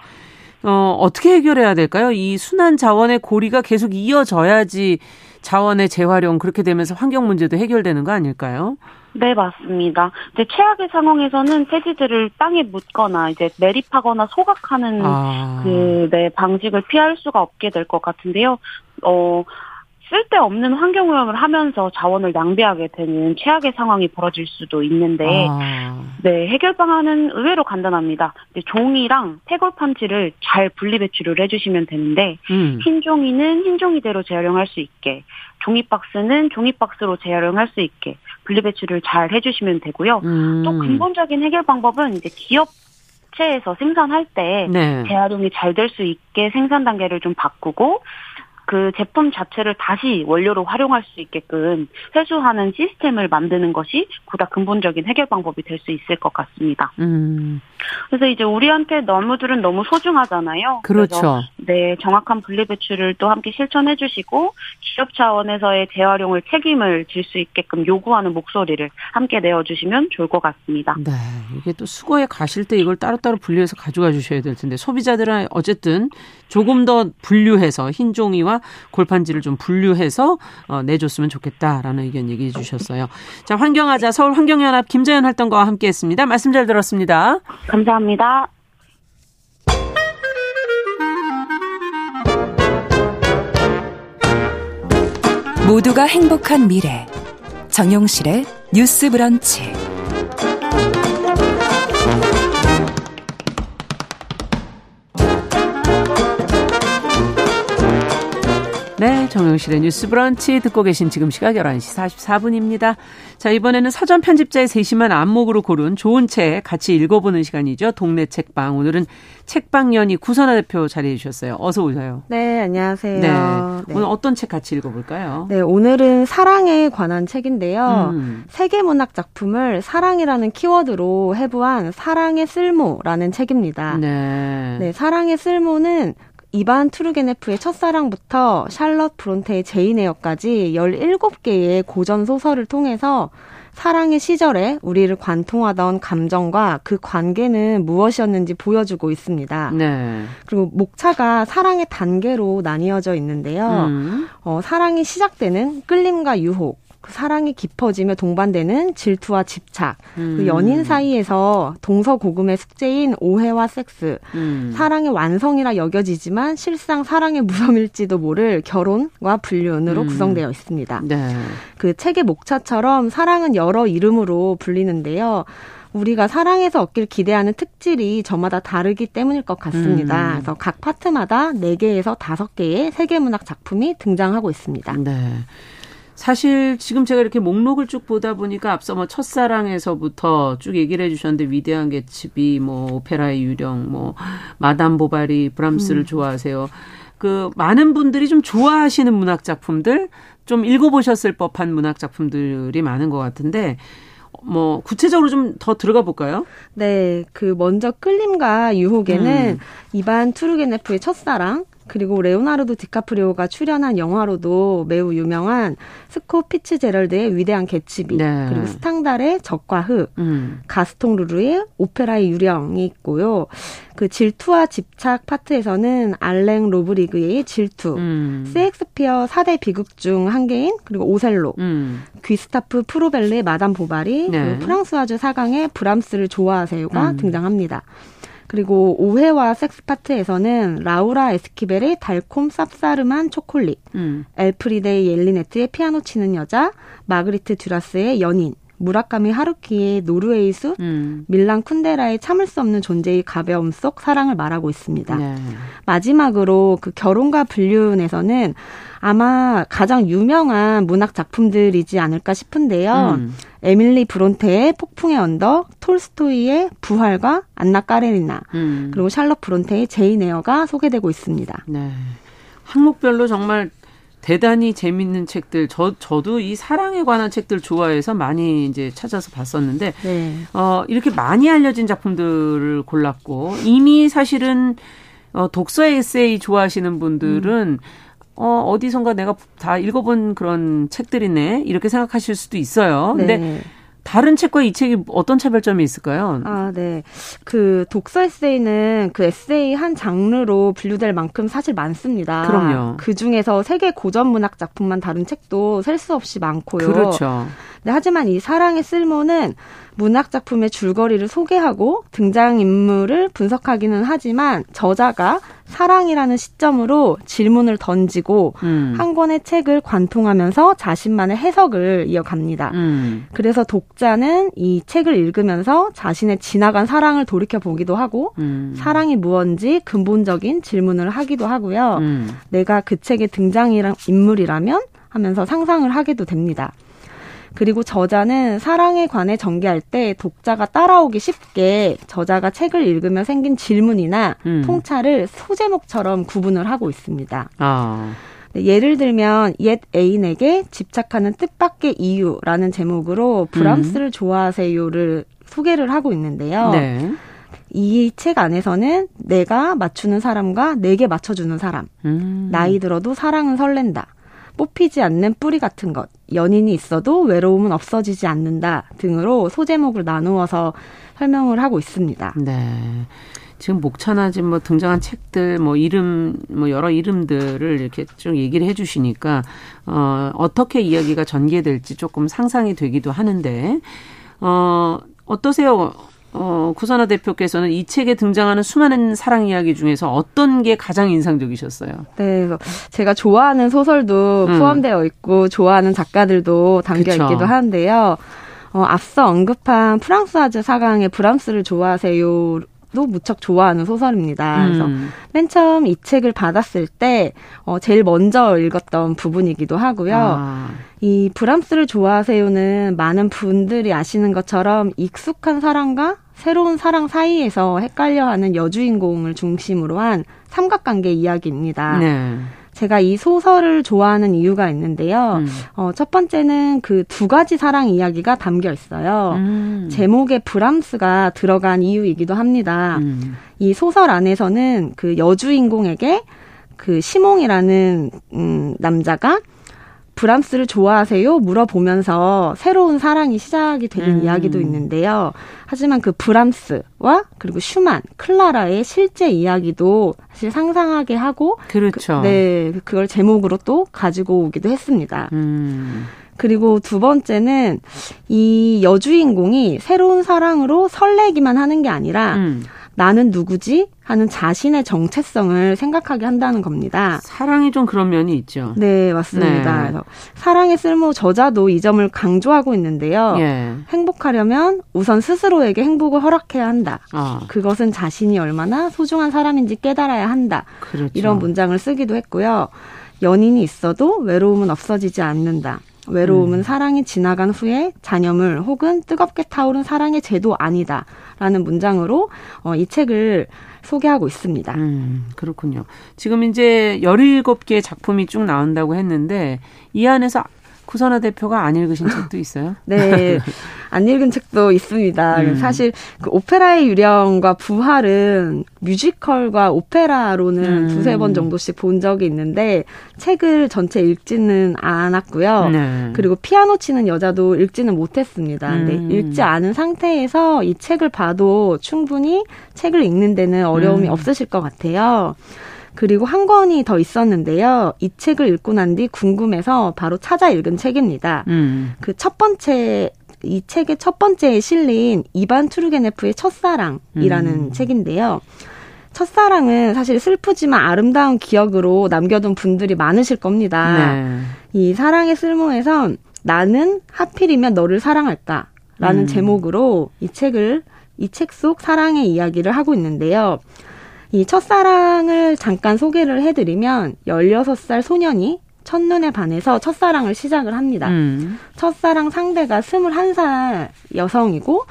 어, 어떻게 해결해야 될까요? 이 순환 자원의 고리가 계속 이어져야지 자원의 재활용 그렇게 되면서 환경 문제도 해결되는 거 아닐까요? 네, 맞습니다. 이제 최악의 상황에서는 폐지들을 땅에 묻거나 이제 매립하거나 소각하는 아. 그, 네, 방식을 피할 수가 없게 될 것 같은데요. 어, 쓸데없는 환경오염을 하면서 자원을 낭비하게 되는 최악의 상황이 벌어질 수도 있는데, 아. 네, 해결 방안은 의외로 간단합니다. 종이랑 폐골판지를 잘 분리배출을 해주시면 되는데, 음. 흰 종이는 흰 종이대로 재활용할 수 있게, 종이 박스는 종이 박스로 재활용할 수 있게 분리배출을 잘 해주시면 되고요. 음. 또 근본적인 해결 방법은 이제 기업 체에서 생산할 때 네. 재활용이 잘 될 수 있게 생산 단계를 좀 바꾸고 그 제품 자체를 다시 원료로 활용할 수 있게끔 회수하는 시스템을 만드는 것이 보다 근본적인 해결 방법이 될 수 있을 것 같습니다. 음. 그래서 이제 우리한테 너무들은 너무 소중하잖아요. 그렇죠. 네, 정확한 분리 배출을 또 함께 실천해 주시고 기업 차원에서의 재활용을 책임을 질 수 있게끔 요구하는 목소리를 함께 내어 주시면 좋을 것 같습니다. 네. 이게 또 수거에 가실 때 이걸 따로따로 분류해서 가져가 주셔야 될 텐데 소비자들은 어쨌든 조금 더 분류해서 흰 종이와 골판지를 좀 분류해서 어, 내줬으면 좋겠다라는 의견 얘기해 주셨어요. 자, 환경하자 서울 환경연합 김재현 활동가와 함께했습니다. 말씀 잘 들었습니다. 감사합니다. 모두가 행복한 미래 정용실의 뉴스 브런치 정영실의 뉴스 브런치 듣고 계신 지금 시각 11시 44분입니다. 자, 이번에는 사전 편집자의 세심한 안목으로 고른 좋은 책 같이 읽어보는 시간이죠. 동네 책방. 오늘은 책방연이 구선아 대표 자리해 주셨어요. 어서 오세요. 네, 안녕하세요. 네. 네. 오늘 어떤 책 같이 읽어볼까요? 네, 오늘은 사랑에 관한 책인데요. 음. 세계문학 작품을 사랑이라는 키워드로 해부한 사랑의 쓸모라는 책입니다. 네. 네, 사랑의 쓸모는 이반 투르게네프의 첫사랑부터 샬럿 브론테의 제인 에어까지 17개의 고전 소설을 통해서 사랑의 시절에 우리를 관통하던 감정과 그 관계는 무엇이었는지 보여주고 있습니다. 네. 그리고 목차가 사랑의 단계로 나뉘어져 있는데요. 음. 어, 사랑이 시작되는 끌림과 유혹, 그 사랑이 깊어지며 동반되는 질투와 집착, 그 음. 그 연인 사이에서 동서고금의 숙제인 오해와 섹스, 음. 사랑의 완성이라 여겨지지만 실상 사랑의 무덤일지도 모를 결혼과 불륜으로 음. 구성되어 있습니다. 네. 그 책의 목차처럼 사랑은 여러 이름으로 불리는데요. 우리가 사랑에서 얻길 기대하는 특질이 저마다 다르기 때문일 것 같습니다. 음. 그래서 각 파트마다 4개에서 5개의 세계문학 작품이 등장하고 있습니다. 네. 사실 지금 제가 이렇게 목록을 쭉 보다 보니까 앞서 뭐 첫사랑에서부터 쭉 얘기를 해주셨는데 위대한 개츠비, 뭐 오페라의 유령, 뭐 마담 보바리, 브람스를 음. 좋아하세요. 그 많은 분들이 좀 좋아하시는 문학 작품들, 좀 읽어보셨을 법한 문학 작품들이 많은 것 같은데 뭐 구체적으로 좀 더 들어가 볼까요? 네, 그 먼저 끌림과 유혹에는 음. 이반 투르게네프의 첫사랑, 그리고 레오나르도 디카프리오가 출연한 영화로도 매우 유명한 스콧 피츠제럴드의 위대한 개츠비 네. 그리고 스탕달의 적과 흑 음. 가스통 르루의 오페라의 유령이 있고요. 그 질투와 집착 파트에서는 알랭 로브그리예의 질투, 음. 세익스피어 4대 비극 중 한 개인 그리고 오셀로, 음. 귀스타브 플로베르의 마담 보바리, 네. 그리고 프랑스와즈 사강의 브람스를 좋아하세요가 음. 등장합니다. 그리고 오해와 섹스 파트에서는 라우라 에스키벨의 달콤 쌉싸름한 초콜릿, 음. 엘프리데 옐리네크의 피아노 치는 여자, 마르그리트 뒤라스의 연인, 무라카미 하루키의 노르웨이 숲, 음. 밀란 쿤데라의 참을 수 없는 존재의 가벼움 속 사랑을 말하고 있습니다. 네. 마지막으로 그 결혼과 불륜에서는 아마 가장 유명한 문학 작품들이지 않을까 싶은데요. 음. 에밀리 브론테의 폭풍의 언덕, 톨스토이의 부활과 안나 카레니나, 음. 그리고 샬럿 브론테의 제인 에어가 소개되고 있습니다. 네. 항목별로 정말 대단히 재밌는 책들 저 저도 이 사랑에 관한 책들 좋아해서 많이 이제 찾아서 봤었는데 네. 어 이렇게 많이 알려진 작품들을 골랐고 이미 사실은 어 독서 에세이 좋아하시는 분들은 음. 어, 어디선가 내가 다 읽어본 그런 책들이네. 이렇게 생각하실 수도 있어요. 근데 네. 다른 책과 이 책이 어떤 차별점이 있을까요? 아, 네. 그 독서 에세이는 그 에세이 한 장르로 분류될 만큼 사실 많습니다. 그럼요. 그 중에서 세계 고전 문학 작품만 다룬 책도 셀 수 없이 많고요. 그렇죠. 네, 하지만 이 사랑의 쓸모는 문학 작품의 줄거리를 소개하고 등장 인물을 분석하기는 하지만 저자가 사랑이라는 시점으로 질문을 던지고 음. 한 권의 책을 관통하면서 자신만의 해석을 이어갑니다. 음. 그래서 독자는 이 책을 읽으면서 자신의 지나간 사랑을 돌이켜 보기도 하고 음. 사랑이 무언지 근본적인 질문을 하기도 하고요. 음. 내가 그 책의 등장 인물이라면 하면서 상상을 하게도 됩니다. 그리고 저자는 사랑에 관해 전개할 때 독자가 따라오기 쉽게 저자가 책을 읽으며 생긴 질문이나 음. 통찰을 소제목처럼 구분을 하고 있습니다. 아. 네, 예를 들면 옛 애인에게 집착하는 뜻밖의 이유라는 제목으로 브람스를 음. 좋아하세요를 소개를 하고 있는데요. 네. 이책 안에서는 내가 맞추는 사람과 내게 맞춰주는 사람, 음. 나이 들어도 사랑은 설렌다. 뽑히지 않는 뿌리 같은 것, 연인이 있어도 외로움은 없어지지 않는다 등으로 소제목을 나누어서 설명을 하고 있습니다. 네. 지금 목차나 지금 뭐 등장한 책들 뭐 이름 뭐 여러 이름들을 이렇게 좀 얘기를 해주시니까 어 어떻게 이야기가 전개될지 조금 상상이 되기도 하는데 어 어떠세요? 어, 구선아 대표께서는 이 책에 등장하는 수많은 사랑 이야기 중에서 어떤 게 가장 인상적이셨어요? 네, 제가 좋아하는 소설도 음. 포함되어 있고 좋아하는 작가들도 담겨 그쵸. 있기도 하는데요. 어, 앞서 언급한 프랑스 아즈 사강의 브람스를 좋아하세요. 도 무척 좋아하는 소설입니다. 음. 그래서 맨 처음 이 책을 받았을 때 어, 제일 먼저 읽었던 부분이기도 하고요. 아. 이 브람스를 좋아하세요는 많은 분들이 아시는 것처럼 익숙한 사랑과 새로운 사랑 사이에서 헷갈려하는 여주인공을 중심으로 한 삼각관계 이야기입니다. 네. 제가 이 소설을 좋아하는 이유가 있는데요. 음. 어, 첫 번째는 그 두 가지 사랑 이야기가 담겨 있어요. 음. 제목에 브람스가 들어간 이유이기도 합니다. 음. 이 소설 안에서는 그 여주인공에게 그 시몽이라는 음, 남자가 브람스를 좋아하세요? 물어보면서 새로운 사랑이 시작이 되는 음. 이야기도 있는데요. 하지만 그 브람스와 그리고 슈만, 클라라의 실제 이야기도 사실 상상하게 하고 그렇죠. 그, 네, 그걸 제목으로 또 가지고 오기도 했습니다. 음. 그리고 두 번째는 이 여주인공이 새로운 사랑으로 설레기만 하는 게 아니라 음. 나는 누구지? 하는 자신의 정체성을 생각하게 한다는 겁니다. 사랑이 좀 그런 면이 있죠. 네, 맞습니다. 네. 그래서 사랑의 쓸모 저자도 이 점을 강조하고 있는데요. 예. 행복하려면 우선 스스로에게 행복을 허락해야 한다. 아. 그것은 자신이 얼마나 소중한 사람인지 깨달아야 한다. 그렇죠. 이런 문장을 쓰기도 했고요. 연인이 있어도 외로움은 없어지지 않는다. 외로움은 음. 사랑이 지나간 후에 잔여물 혹은 뜨겁게 타오른 사랑의 제도 아니다. 라는 문장으로 어, 이 책을 소개하고 있습니다. 음, 그렇군요. 지금 이제 17개의 작품이 쭉 나온다고 했는데 이 안에서 구선아 대표가 안 읽으신 책도 있어요? 네. 안 읽은 책도 있습니다. 음. 사실 그 오페라의 유령과 부활은 뮤지컬과 오페라로는 음. 두세 번 정도씩 본 적이 있는데 책을 전체 읽지는 않았고요. 네. 그리고 피아노 치는 여자도 읽지는 못했습니다. 음. 근데 읽지 않은 상태에서 이 책을 봐도 충분히 책을 읽는 데는 어려움이 음. 없으실 것 같아요. 그리고 한 권이 더 있었는데요. 이 책을 읽고 난 뒤 궁금해서 바로 찾아 읽은 책입니다. 음. 그첫 번째 이 책의 첫 번째에 실린 이반 투르게네프의 첫사랑이라는 음. 책인데요. 첫사랑은 사실 슬프지만 아름다운 기억으로 남겨둔 분들이 많으실 겁니다. 네. 이 사랑의 쓸모에선 나는 하필이면 너를 사랑할까? 라는 음. 제목으로 이 책을, 이 책 속 사랑의 이야기를 하고 있는데요. 이 첫사랑을 잠깐 소개를 해드리면 16살 소년이 첫눈에 반해서 첫사랑을 시작을 합니다. 음. 첫사랑 상대가 21살 여성이고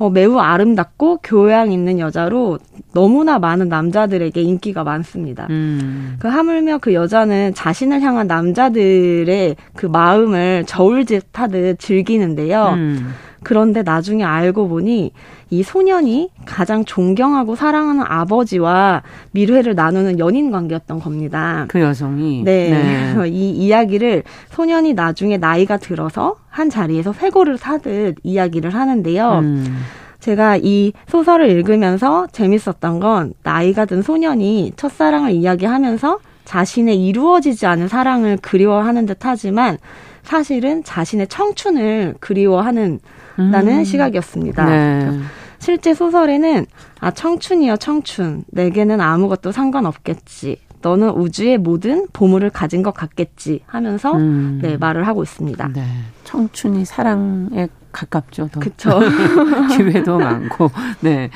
어, 매우 아름답고 교양 있는 여자로 너무나 많은 남자들에게 인기가 많습니다. 음. 그 하물며 그 여자는 자신을 향한 남자들의 그 마음을 저울짓 하듯 즐기는데요. 음. 그런데 나중에 알고 보니 이 소년이 가장 존경하고 사랑하는 아버지와 미래를 나누는 연인 관계였던 겁니다. 그 여성이. 네. 네. 이 이야기를 소년이 나중에 나이가 들어서 한 자리에서 회고를 사듯 이야기를 하는데요. 음. 제가 이 소설을 읽으면서 재밌었던 건 나이가 든 소년이 첫사랑을 이야기하면서 자신의 이루어지지 않은 사랑을 그리워하는 듯 하지만 사실은 자신의 청춘을 그리워하는 라는 음. 시각이었습니다. 네. 실제 소설에는 아 청춘이여 청춘 내게는 아무것도 상관없겠지 너는 우주의 모든 보물을 가진 것 같겠지 하면서 음. 네 말을 하고 있습니다. 네. 청춘이 사랑에 가깝죠. 그렇죠. 기회도 많고. 네.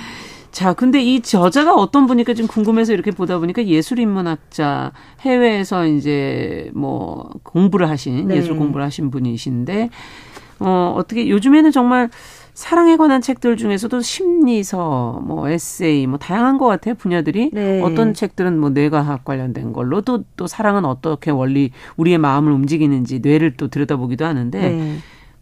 자, 근데 이 저자가 어떤 분일까 좀 궁금해서 이렇게 보다 보니까 예술 인문학자 해외에서 이제 뭐 공부를 하신 네. 예술 공부를 하신 분이신데 어, 어떻게 요즘에는 정말 사랑에 관한 책들 중에서도 심리서, 뭐 에세이, 뭐 다양한 것 같아요 분야들이. 네. 어떤 책들은 뭐 뇌과학 관련된 걸로 또또 사랑은 어떻게 원리 우리의 마음을 움직이는지 뇌를 또 들여다보기도 하는데. 네.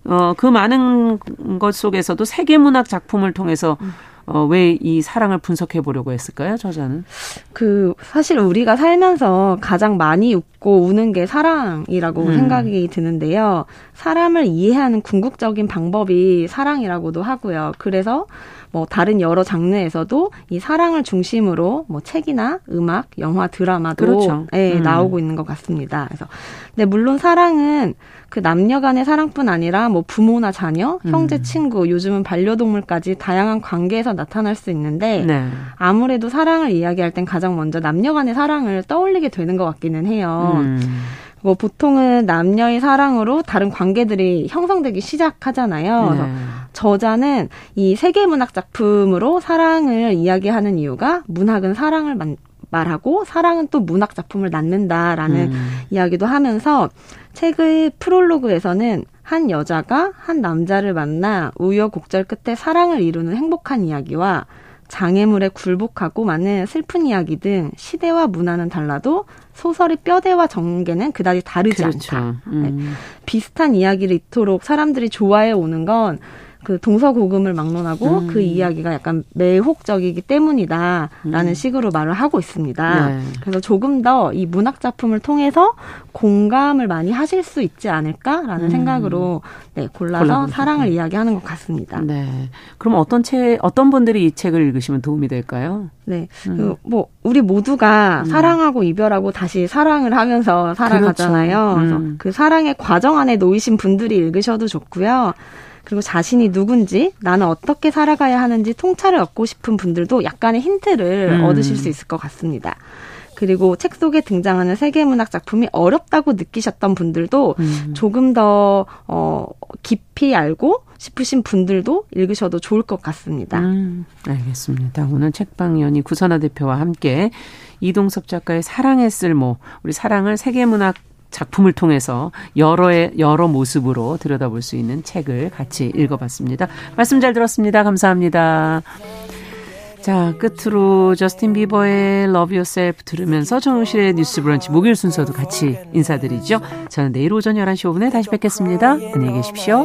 어, 그 많은 것 속에서도 세계문학 작품을 통해서 음. 어, 왜 이 사랑을 분석해 보려고 했을까요, 저자는? 그, 사실 우리가 살면서 가장 많이 웃고 우는 게 사랑이라고 음. 생각이 드는데요. 사람을 이해하는 궁극적인 방법이 사랑이라고도 하고요. 그래서 뭐 다른 여러 장르에서도 이 사랑을 중심으로 뭐 책이나 음악, 영화, 드라마도 그렇죠. 예, 음. 나오고 있는 것 같습니다. 그래서 근데 물론 사랑은 그 남녀 간의 사랑뿐 아니라 뭐 부모나 자녀, 형제, 음. 친구, 요즘은 반려동물까지 다양한 관계에서 나타날 수 있는데 네. 아무래도 사랑을 이야기할 땐 가장 먼저 남녀 간의 사랑을 떠올리게 되는 것 같기는 해요. 음. 뭐 보통은 남녀의 사랑으로 다른 관계들이 형성되기 시작하잖아요. 네. 저자는 이 세계 문학 작품으로 사랑을 이야기하는 이유가 문학은 사랑을 만, 말하고 사랑은 또 문학 작품을 낳는다라는 음. 이야기도 하면서 책의 프롤로그에서는 한 여자가 한 남자를 만나 우여곡절 끝에 사랑을 이루는 행복한 이야기와 장애물에 굴복하고 많은 슬픈 이야기 등 시대와 문화는 달라도 소설의 뼈대와 전개는 그다지 다르지 그렇죠. 않다. 음. 네. 비슷한 이야기를 이토록 사람들이 좋아해 오는 건 그 동서고금을 막론하고 음. 그 이야기가 약간 매혹적이기 때문이다라는 음. 식으로 말을 하고 있습니다. 네. 그래서 조금 더 이 문학 작품을 통해서 공감을 많이 하실 수 있지 않을까라는 음. 생각으로 네, 골라서 사랑을 이야기하는 것 같습니다. 네. 그럼 어떤 책 어떤 분들이 이 책을 읽으시면 도움이 될까요? 네. 음. 그뭐 우리 모두가 음. 사랑하고 이별하고 다시 사랑을 하면서 살아가잖아요. 그렇죠. 그래서 그 사랑의 과정 안에 놓이신 분들이 읽으셔도 좋고요. 그리고 자신이 누군지 나는 어떻게 살아가야 하는지 통찰을 얻고 싶은 분들도 약간의 힌트를 음. 얻으실 수 있을 것 같습니다. 그리고 책 속에 등장하는 세계 문학 작품이 어렵다고 느끼셨던 분들도 음. 조금 더 어, 깊이 알고 싶으신 분들도 읽으셔도 좋을 것 같습니다. 음, 알겠습니다. 오늘 책방연이 구선아 대표와 함께 이동섭 작가의 사랑의 쓸모, 우리 사랑을 세계 문학 작품을 통해서 여러의 여러 모습으로 들여다볼 수 있는 책을 같이 읽어봤습니다. 말씀 잘 들었습니다. 감사합니다. 자, 끝으로 저스틴 비버의 Love Yourself 들으면서 정우실의 뉴스 브런치 목요일 순서도 같이 인사드리죠. 저는 내일 오전 11시 5분에 다시 뵙겠습니다. 안녕히 계십시오.